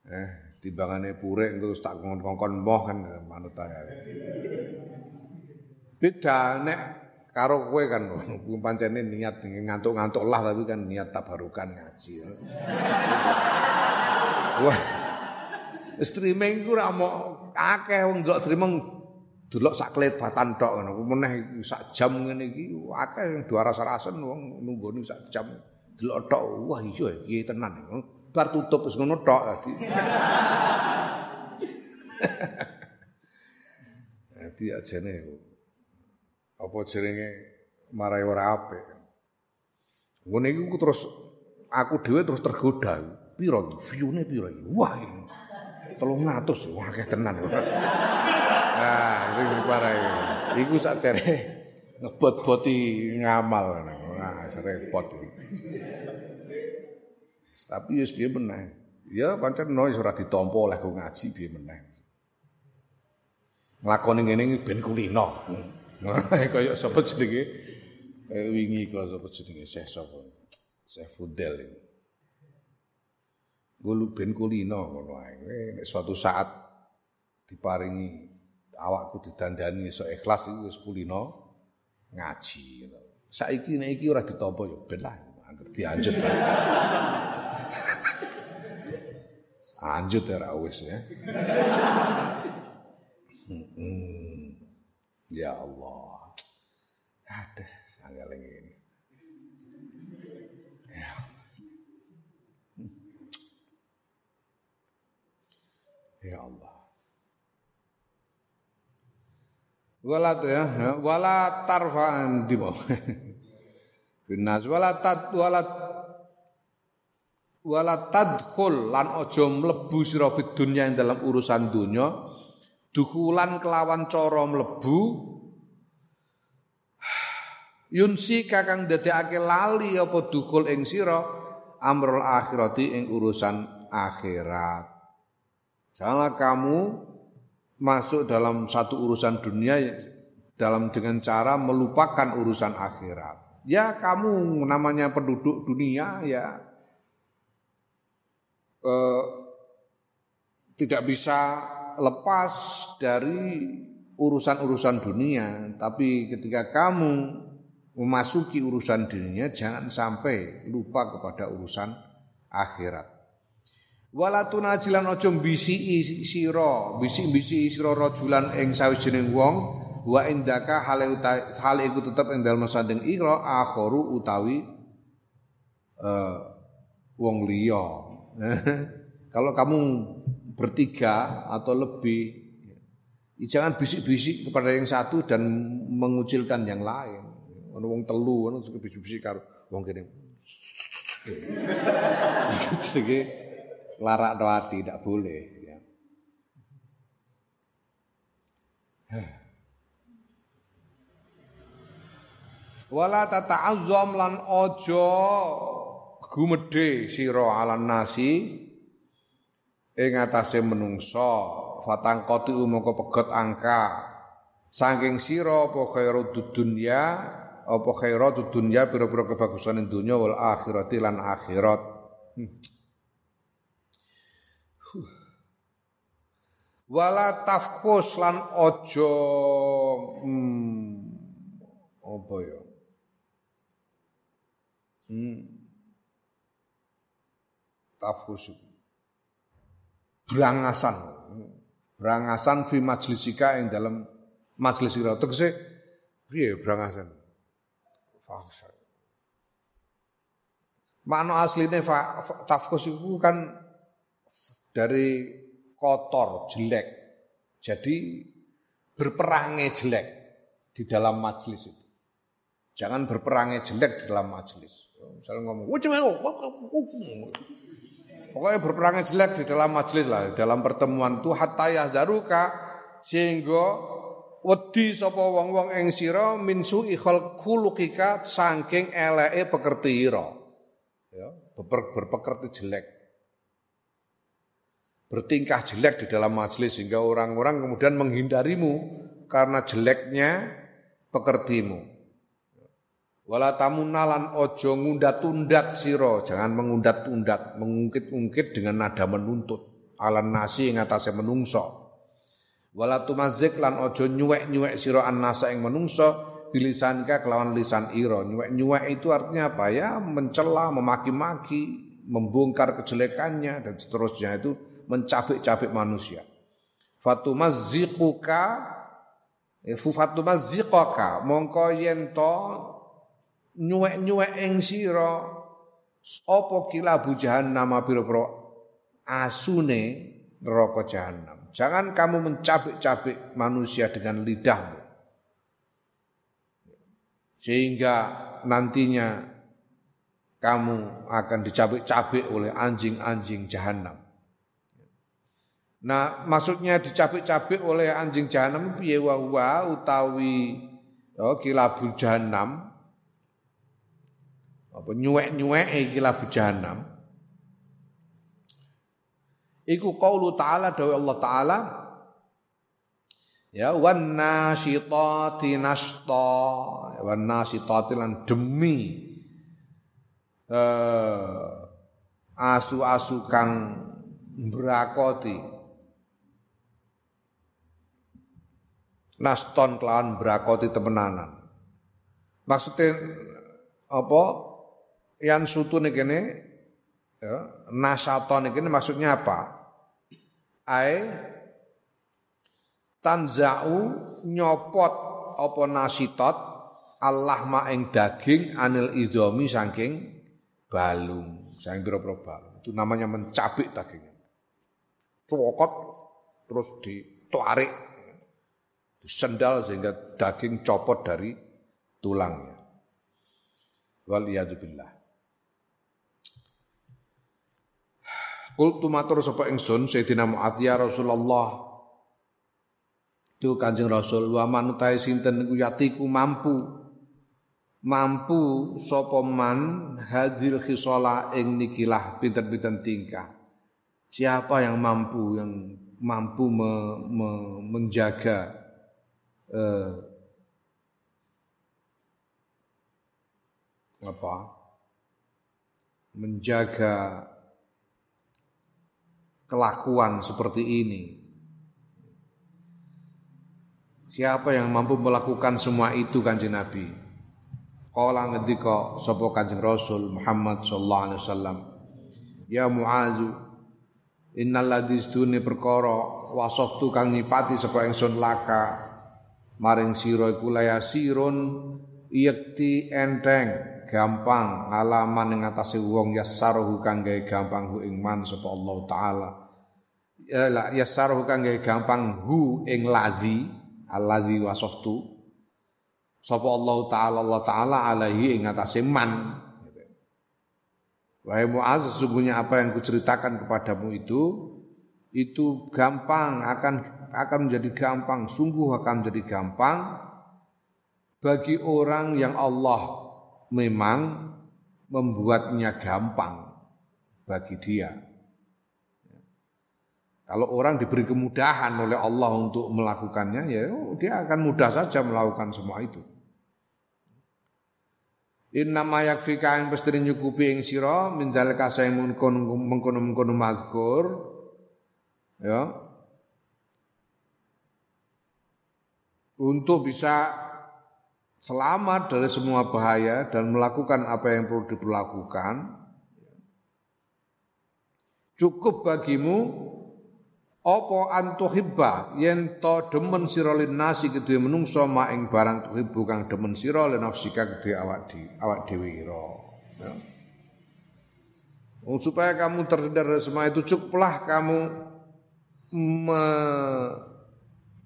Eh, timbangane purek terus tak kongkon moh kan manut ae. Beda nek karo kowe kan pancene niat ngantuk-ngantuk lah tapi kan niat tabarukan ngaji. Wah. Streaming ku ora mau akeh wong ndelok streaming delok sak klepatan tok ngono. Meneh sak jam ngene iki akeh sing duaras-arasen wong nunggoni sak jam delok tok. Wah iya iki tenan. Bar tutup wis ngono tok dadi. Dadi ajene apa jenenge marai ora apik. Ngene iki terus aku dhewe terus tergoda. Piro iki? View-ne piro iki? Wah. 300 wah akeh tenan. Nah, sing diparai. Iku sakjane ngebot-boti ngamal Nah, repot. Tapi wis piye meneh. Ya pancen no ora ditampa oleh ku ngaji piye meneh. Nglakoni ngene iki ben kulino. Kaya sapa jenenge? Eh, wingi kok sapa jenenge Syekh sapa? Syekh Fudel. Gue ben kulino ngono ae. Suatu saat diparingi awakku didandani iso ikhlas iku wis kulino ngaji. Saiki nek iki ora ditampa ya ben lah anggere dianjut. Anjut ya wis ya. Ya Allah. Ada sangat ini. Ya Allah. Ya Allah. wala ya wala tarfa'an di bawah binas wala tad wala wala tadkhul lan aja mlebu sira fid dunya ing dalam urusan dunya dukulan kelawan cara mlebu Yunsi kakang dadekake lali apa dukul ing sira amrul akhirati ing urusan akhirat. Janganlah kamu masuk dalam satu urusan dunia dalam dengan cara melupakan urusan akhirat. Ya kamu namanya penduduk dunia ya eh, tidak bisa lepas dari urusan-urusan dunia, tapi ketika kamu memasuki urusan dunia jangan sampai lupa kepada urusan akhirat. Wala tunajilan aja bisi sira, bisi-bisi sira rajulan ing sawijining wong wa indaka hale hal iku tetep ing sanding ira akharu utawi uh, wong liya. Kalau kamu bertiga atau lebih, ya, jangan bisik-bisik kepada yang satu dan mengucilkan yang lain. Ono wong telu, ono bisik-bisik karo wong kene. Jadi larak doati tidak boleh. Ya. Wala tata'azzam lan ojo gumedhe sira alan nasi ing atase menungso fatang qati mongko pegot angka saking sira apa khairu dunya apa khairatu dunya pira-pira kebagusan dunya wal akhirati lan akhirat. Hmm. Wala tafkus lan ojo hmm, apa ya? Hmm. Tafkus itu. Berangasan. Berangasan fi majlisika yang dalam majlis ira. Tegese piye berangasan? fahsya. Makna aslinya tafkus itu kan dari kotor, jelek. Jadi berperangnya jelek di dalam majelis itu. Jangan berperangnya jelek di dalam majelis. Misalnya ngomong, pokoknya berperangnya jelek di dalam majelis lah, di dalam pertemuan itu hatta yahdaruka sehingga wedi sapa wong-wong ing sira min su'i khulqika saking eleke pekerti ira. Ya, ber, berpekerti jelek. Bertingkah jelek di dalam majelis sehingga orang-orang kemudian menghindarimu karena jeleknya pekertimu. Wala tamunalan ojo ngundat-undat siro, jangan mengundat-undat, mengungkit-ungkit dengan nada menuntut. Alan nasi yang atasnya menungso. Wala tumazik lan ojo nyuwek-nyuwek sira annasa ing menungso bilisanika kelawan lisan ira. Nyuwek-nyuwek itu artinya apa ya? Mencela, memaki-maki, membongkar kejelekannya dan seterusnya itu mencabik-cabik manusia. Fatumazziquka eh, fatumazziqaka mongko yen to nyuwek-nyuwek ing sira apa kilabu jahannam pira-pira asune neraka jahannam. Jangan kamu mencabik-cabik manusia dengan lidahmu. Sehingga nantinya kamu akan dicabik-cabik oleh anjing-anjing jahanam. Nah, maksudnya dicabik-cabik oleh anjing jahanam piye wa utawi oh, kilabul jahanam apa nyuwek-nyuwek kilabul jahanam Iku qaulu ta'ala dawe Allah Ta'ala Ya wan nasyitati nashta wan nasyitati lan demi eh, asu-asu kang brakoti naston kelawan brakoti temenanan. Maksudnya apa yang sutu nih kene ya, nasaton ini maksudnya apa? Ai tanzau nyopot apa nasitot Allah ma ing daging anil idomi saking balung saking pira-pira balung. Itu namanya mencabik dagingnya. Cokot terus ditarik disendal sehingga daging copot dari tulangnya. Wal billah Kultu matur sapa ingsun Sayyidina Mu'adz ya Rasulullah. Itu Kanjeng Rasul wa manutai sinten niku yatiku mampu mampu sapa man hadil khisola ing nikilah pinter-pinter tingkah. Siapa yang mampu yang mampu me, me, menjaga eh, apa? Menjaga kelakuan seperti ini. Siapa yang mampu melakukan semua itu kanjeng Nabi? Kala ngendika sapa Kanjeng Rasul Muhammad sallallahu alaihi wasallam, "Ya Muaz, innal ladzi stune perkara wasaftu kang nyipati sapa ingsun laka maring sira iku layasirun yakti enteng gampang alaman ing atase wong yasaruhu kang gawe gampang hu ing man sapa Allah taala. Ya yasaruhu kang gawe gampang hu ing ladzi alladzi wasaftu. Sapa Allah taala Allah taala alaihi ing atase man. Wahai Muaz sesungguhnya apa yang kuceritakan kepadamu itu itu gampang akan akan menjadi gampang sungguh akan menjadi gampang bagi orang yang Allah memang membuatnya gampang bagi dia. Kalau orang diberi kemudahan oleh Allah untuk melakukannya, ya dia akan mudah saja melakukan semua itu. Inna ma yakfika yang pasti nyukupi ing sira min dalika saya mengkono mengkono mazkur ya untuk bisa selamat dari semua bahaya dan melakukan apa yang perlu diperlakukan cukup bagimu apa antuhibba yen to demen sira nasi kedue menungso ma ing barang tuhibbu kang demen sira nafsika kedue awak di awak dhewe ya. supaya kamu terhindar dari semua itu cukuplah kamu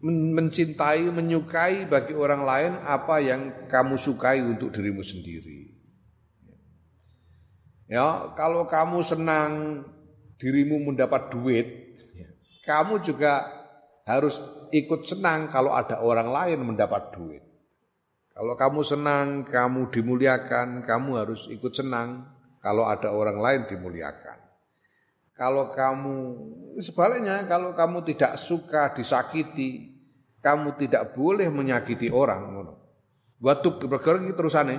mencintai, menyukai bagi orang lain apa yang kamu sukai untuk dirimu sendiri. Ya, kalau kamu senang dirimu mendapat duit, kamu juga harus ikut senang kalau ada orang lain mendapat duit. Kalau kamu senang, kamu dimuliakan, kamu harus ikut senang kalau ada orang lain dimuliakan. Kalau kamu sebaliknya, kalau kamu tidak suka disakiti, kamu tidak boleh menyakiti orang. Waktu bergerak terusane,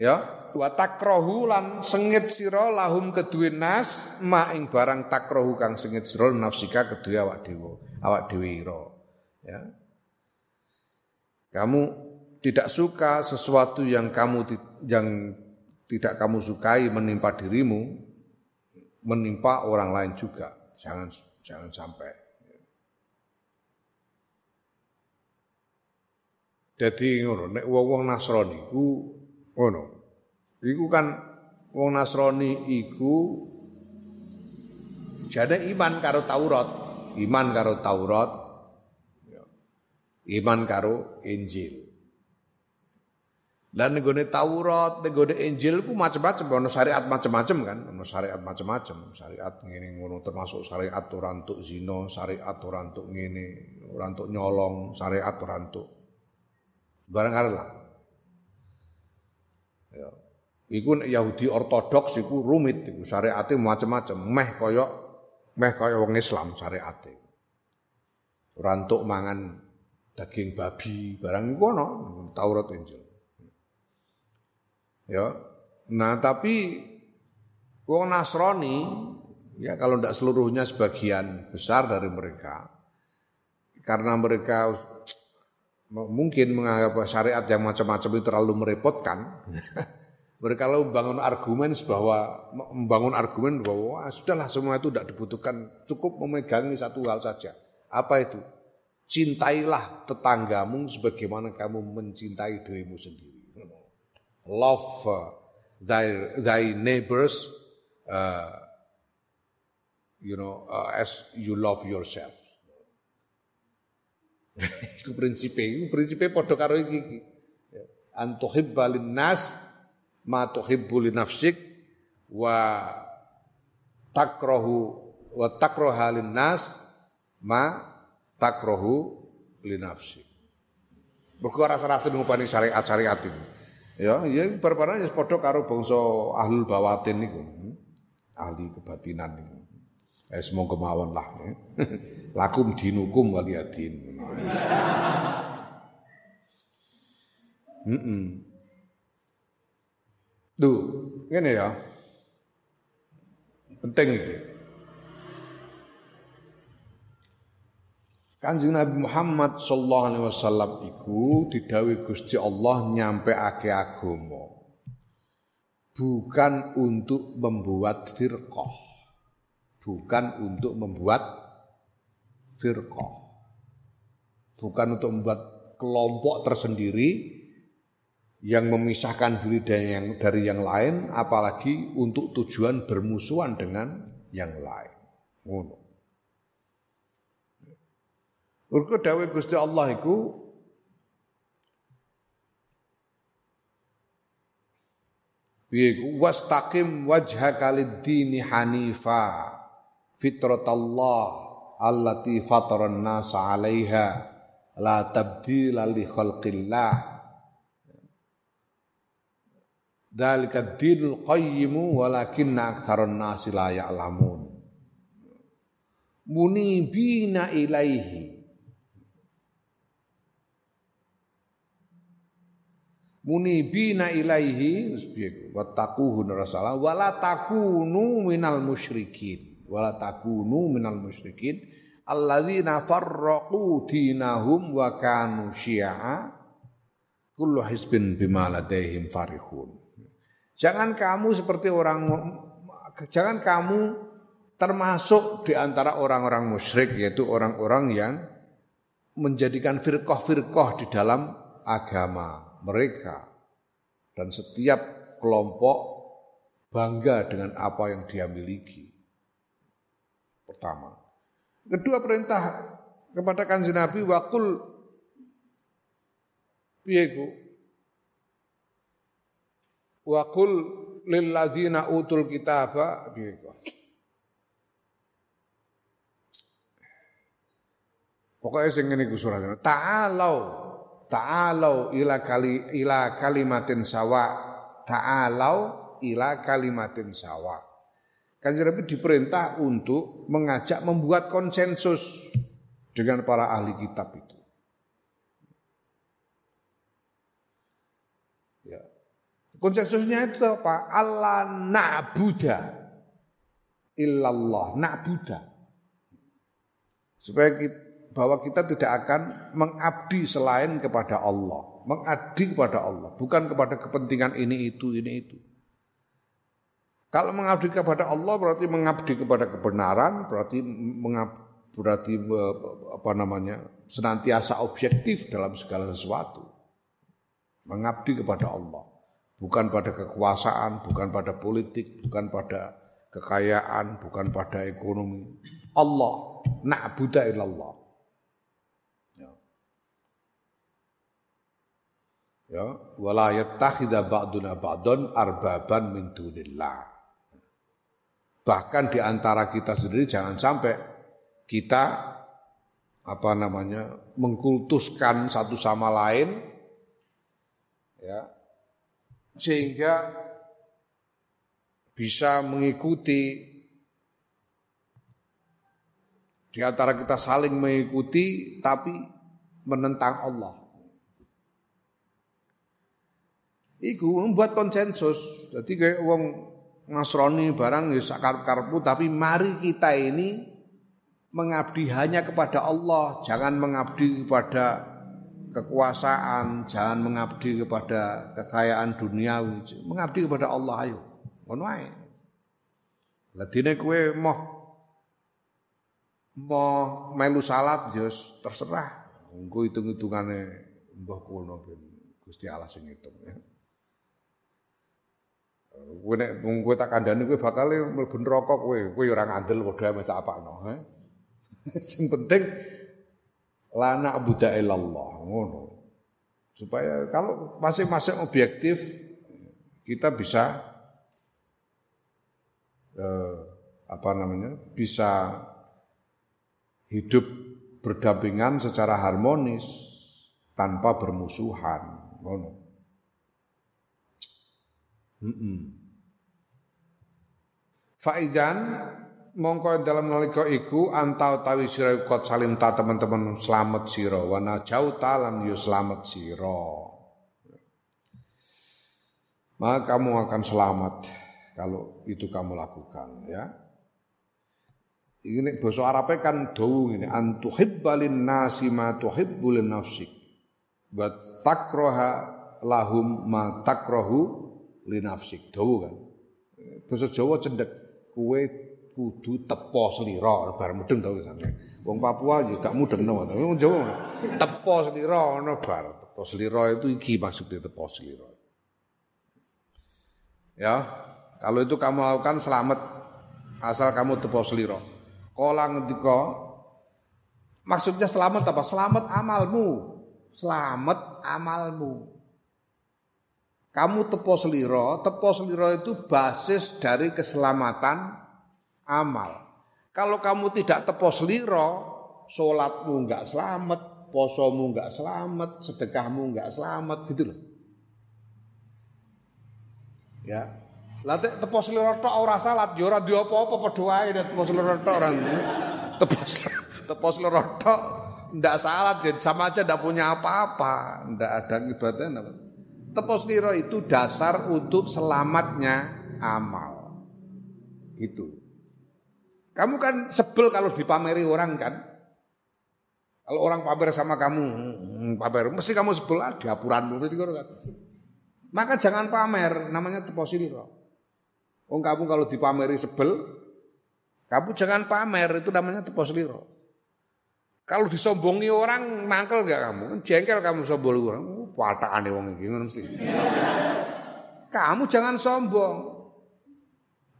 ya. Wa takrohu lan sengit sira lahum kedue nas ma ing barang takrohu kang sengit sira nafsika kedue awak dhewe awak dhewe ya. Kamu tidak suka sesuatu yang kamu yang tidak kamu sukai menimpa dirimu menimpa orang lain juga. Jangan jangan sampai jadi ngono nek wong-wong Nasrani ku ngono Iku kan wong Nasrani iku jane iman karo Taurat, iman karo Taurat, ya. iman karo Injil. Dan negone Taurat, negone Injil ku macam-macam, ono syariat macam-macam kan, ono syariat macam-macam, syariat ngene ngono termasuk syariat ora zina, syariat ora ngene, ora nyolong, syariat ora barang lah. Ya. Iku Yahudi ortodoks iku rumit iku syariate macam-macam, meh kaya meh kaya wong Islam syariate. Ora mangan daging babi, barang iku ana Taurat Injil. Ya. Nah, tapi wong Nasrani ya kalau tidak seluruhnya sebagian besar dari mereka karena mereka mungkin menganggap syariat yang macam-macam itu terlalu merepotkan Mereka lalu membangun argumen bahwa membangun argumen bahwa ah, sudahlah semua itu tidak dibutuhkan, cukup memegangi satu hal saja. Apa itu? Cintailah tetanggamu sebagaimana kamu mencintai dirimu sendiri. Love uh, thy thy neighbors, uh, you know, uh, as you love yourself. Itu prinsipnya, prinsipnya podo karo iki. Antuhibba nas ma tuhibbu li nafsik wa takrahu wa takraha lin nas ma takrahu li nafsik. Mergo rasa-rasa ngupani syariat-syariat itu. Ya, ya barbarane ya padha karo bangsa ahlul bawatin niku. Ahli kebatinan niku. Eh semoga mawon lah. Ya. Lakum dinukum waliyadin. Heeh. Duh, ngene ya. Penting iki. Kanjeng Nabi Muhammad sallallahu alaihi wasallam iku didhawuhi Gusti Allah nyampe ake agama. Bukan untuk membuat firqah. Bukan untuk membuat firqah. Bukan untuk membuat kelompok tersendiri yang memisahkan diri dari yang, dari yang lain apalagi untuk tujuan bermusuhan dengan yang lain. Ngono. Mergo dawuh Gusti Allah iku wastaqim wajhaka lid-dini hanifa fitratallah allati fataran nasa 'alaiha la tabdila li khalqillah. Dalika dinul qayyimu walakinna aktsaran nasi la ya'lamun. Munibina ilaihi. Munibina ilaihi wattaquhu rasulullah wala takunu minal musyrikin wala takunu minal musyrikin alladzina farraqu dinahum wa kanu syi'a kullu hisbin bima ladaihim farihun jangan kamu seperti orang jangan kamu termasuk di antara orang-orang musyrik yaitu orang-orang yang menjadikan firqah-firqah di dalam agama mereka dan setiap kelompok bangga dengan apa yang dia miliki. Pertama. Kedua perintah kepada kanjeng Nabi wakul piyeku wakul lilladzina utul kitaba piyeku Pokoknya sing ngene ku surat. Ta'alau ta'alau ila kali ila kalimatin sawa ta'alau ila kalimatin sawa Kanjeng Nabi diperintah untuk mengajak membuat konsensus dengan para ahli kitab itu. Ya. Konsensusnya itu apa? Allah na'buda illallah na'buda. Supaya kita bahwa kita tidak akan mengabdi selain kepada Allah, mengabdi kepada Allah, bukan kepada kepentingan ini itu ini itu. Kalau mengabdi kepada Allah berarti mengabdi kepada kebenaran, berarti mengabdi, berarti apa namanya senantiasa objektif dalam segala sesuatu. Mengabdi kepada Allah, bukan pada kekuasaan, bukan pada politik, bukan pada kekayaan, bukan pada ekonomi. Allah, na'budu illallah. ya wala yattakhidha ba'duna ba'dun arbaban min dunillah bahkan di antara kita sendiri jangan sampai kita apa namanya mengkultuskan satu sama lain ya sehingga bisa mengikuti di antara kita saling mengikuti tapi menentang Allah Iku membuat konsensus. Jadi kayak wong Nasrani barang ya sakar-karpu tapi mari kita ini mengabdi hanya kepada Allah, jangan mengabdi kepada kekuasaan, jangan mengabdi kepada kekayaan duniawi, mengabdi kepada Allah ayo. Ngono ae. Lah dene kowe moh mau melu salat ya terserah. Engko hitung-hitungane mbah kono Gusti Allah sing ngitung ya. Kowe nek wong kowe tak kandhani kowe bakal mlebu neraka kowe. Kowe ora ngandel padha ame tak apakno, he. Sing penting la na'budu illallah, ngono. Supaya kalau masing-masing objektif kita bisa eh, apa namanya? bisa hidup berdampingan secara harmonis tanpa bermusuhan, ngono. Faizan mongko dalam nalika iku antau tawi sira kot salim ta teman-teman selamat sira wana jauh talan yo selamat sira. Maka kamu akan selamat kalau itu kamu lakukan ya. Ini bahasa Arabnya kan dawu ini antuhibbalin nasi ma tuhibbulin nafsik. Wa takroha lahum ma takrohu li nafsik. Dawu kan. Bahasa Jawa cendek kue kudu tepo selira bar mudeng tau sampe. Wong Papua juga gak mudeng no, tapi wong Jawa tepo selira ono bar. Tepo selira itu iki maksudnya tepo selira. Ya, kalau itu kamu lakukan selamat asal kamu tepo selira. Kala ngendika maksudnya selamat apa? Selamat amalmu. Selamat amalmu. Kamu tepo seliro, tepo seliro itu basis dari keselamatan amal. Kalau kamu tidak tepo seliro, sholatmu enggak selamat, posomu enggak selamat, sedekahmu enggak selamat gitu loh. Ya, lah tepo seliro tok ora salat, ya ora duwe apa-apa padha wae tepo seliro tok ora. Tepo tepo seliro tok ndak salat jadi sama aja ndak punya apa-apa, ndak ada ibadah apa. Tepos liro itu dasar untuk selamatnya amal. Itu. Kamu kan sebel kalau dipameri orang kan. Kalau orang pamer sama kamu, hmm, pamer, mesti kamu sebel ah, di apuranmu kan. Maka jangan pamer, namanya tepos liro. Oh kamu kalau dipameri sebel, kamu jangan pamer, itu namanya tepos liro. Kalau disombongi orang, mangkel gak kamu? Kan jengkel kamu sombong orang. Watakane wong iki mesti. Kamu jangan sombong.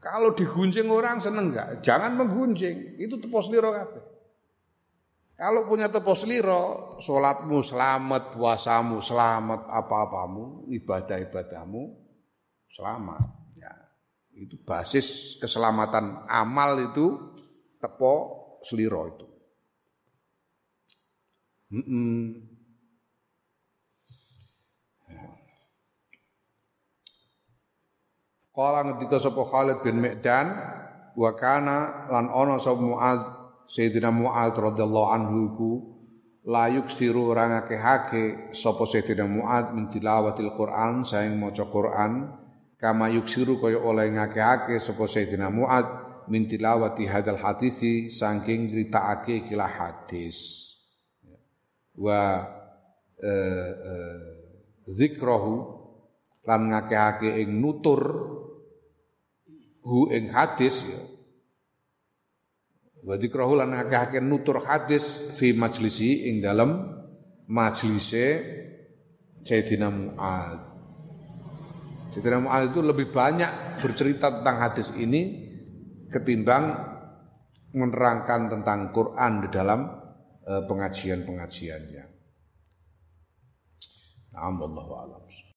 Kalau digunjing orang seneng enggak? Jangan menggunjing. Itu tepos liro kabeh. Kalau punya tepos liro, sholatmu selamat, puasamu selamat, apa-apamu, ibadah-ibadahmu selamat. Ya, itu basis keselamatan amal itu tepo seliro itu. Mm -mm. Kala ngendika sapa Khalid bin Medan wa kana lan ana sapa Muaz Sayyidina Muaz radhiyallahu anhu iku la yuksiru ora ngakehake sapa Sayyidina Muaz min tilawatil Quran saing maca Quran kama yuksiru kaya oleh ngakehake sapa Sayyidina Muaz min tilawati hadal hadisi saking critakake kila hadis wa eh, eh, zikrahu lan ngakehake ing nutur hu ing hadis ya. Wa dzikrahu lan akeh nutur hadis fi majlisi ing dalam majlise Sayyidina Mu'ad Sayyidina Mu'ad itu lebih banyak bercerita tentang hadis ini ketimbang menerangkan tentang Quran di dalam pengajian-pengajiannya. Nah, Allah alam.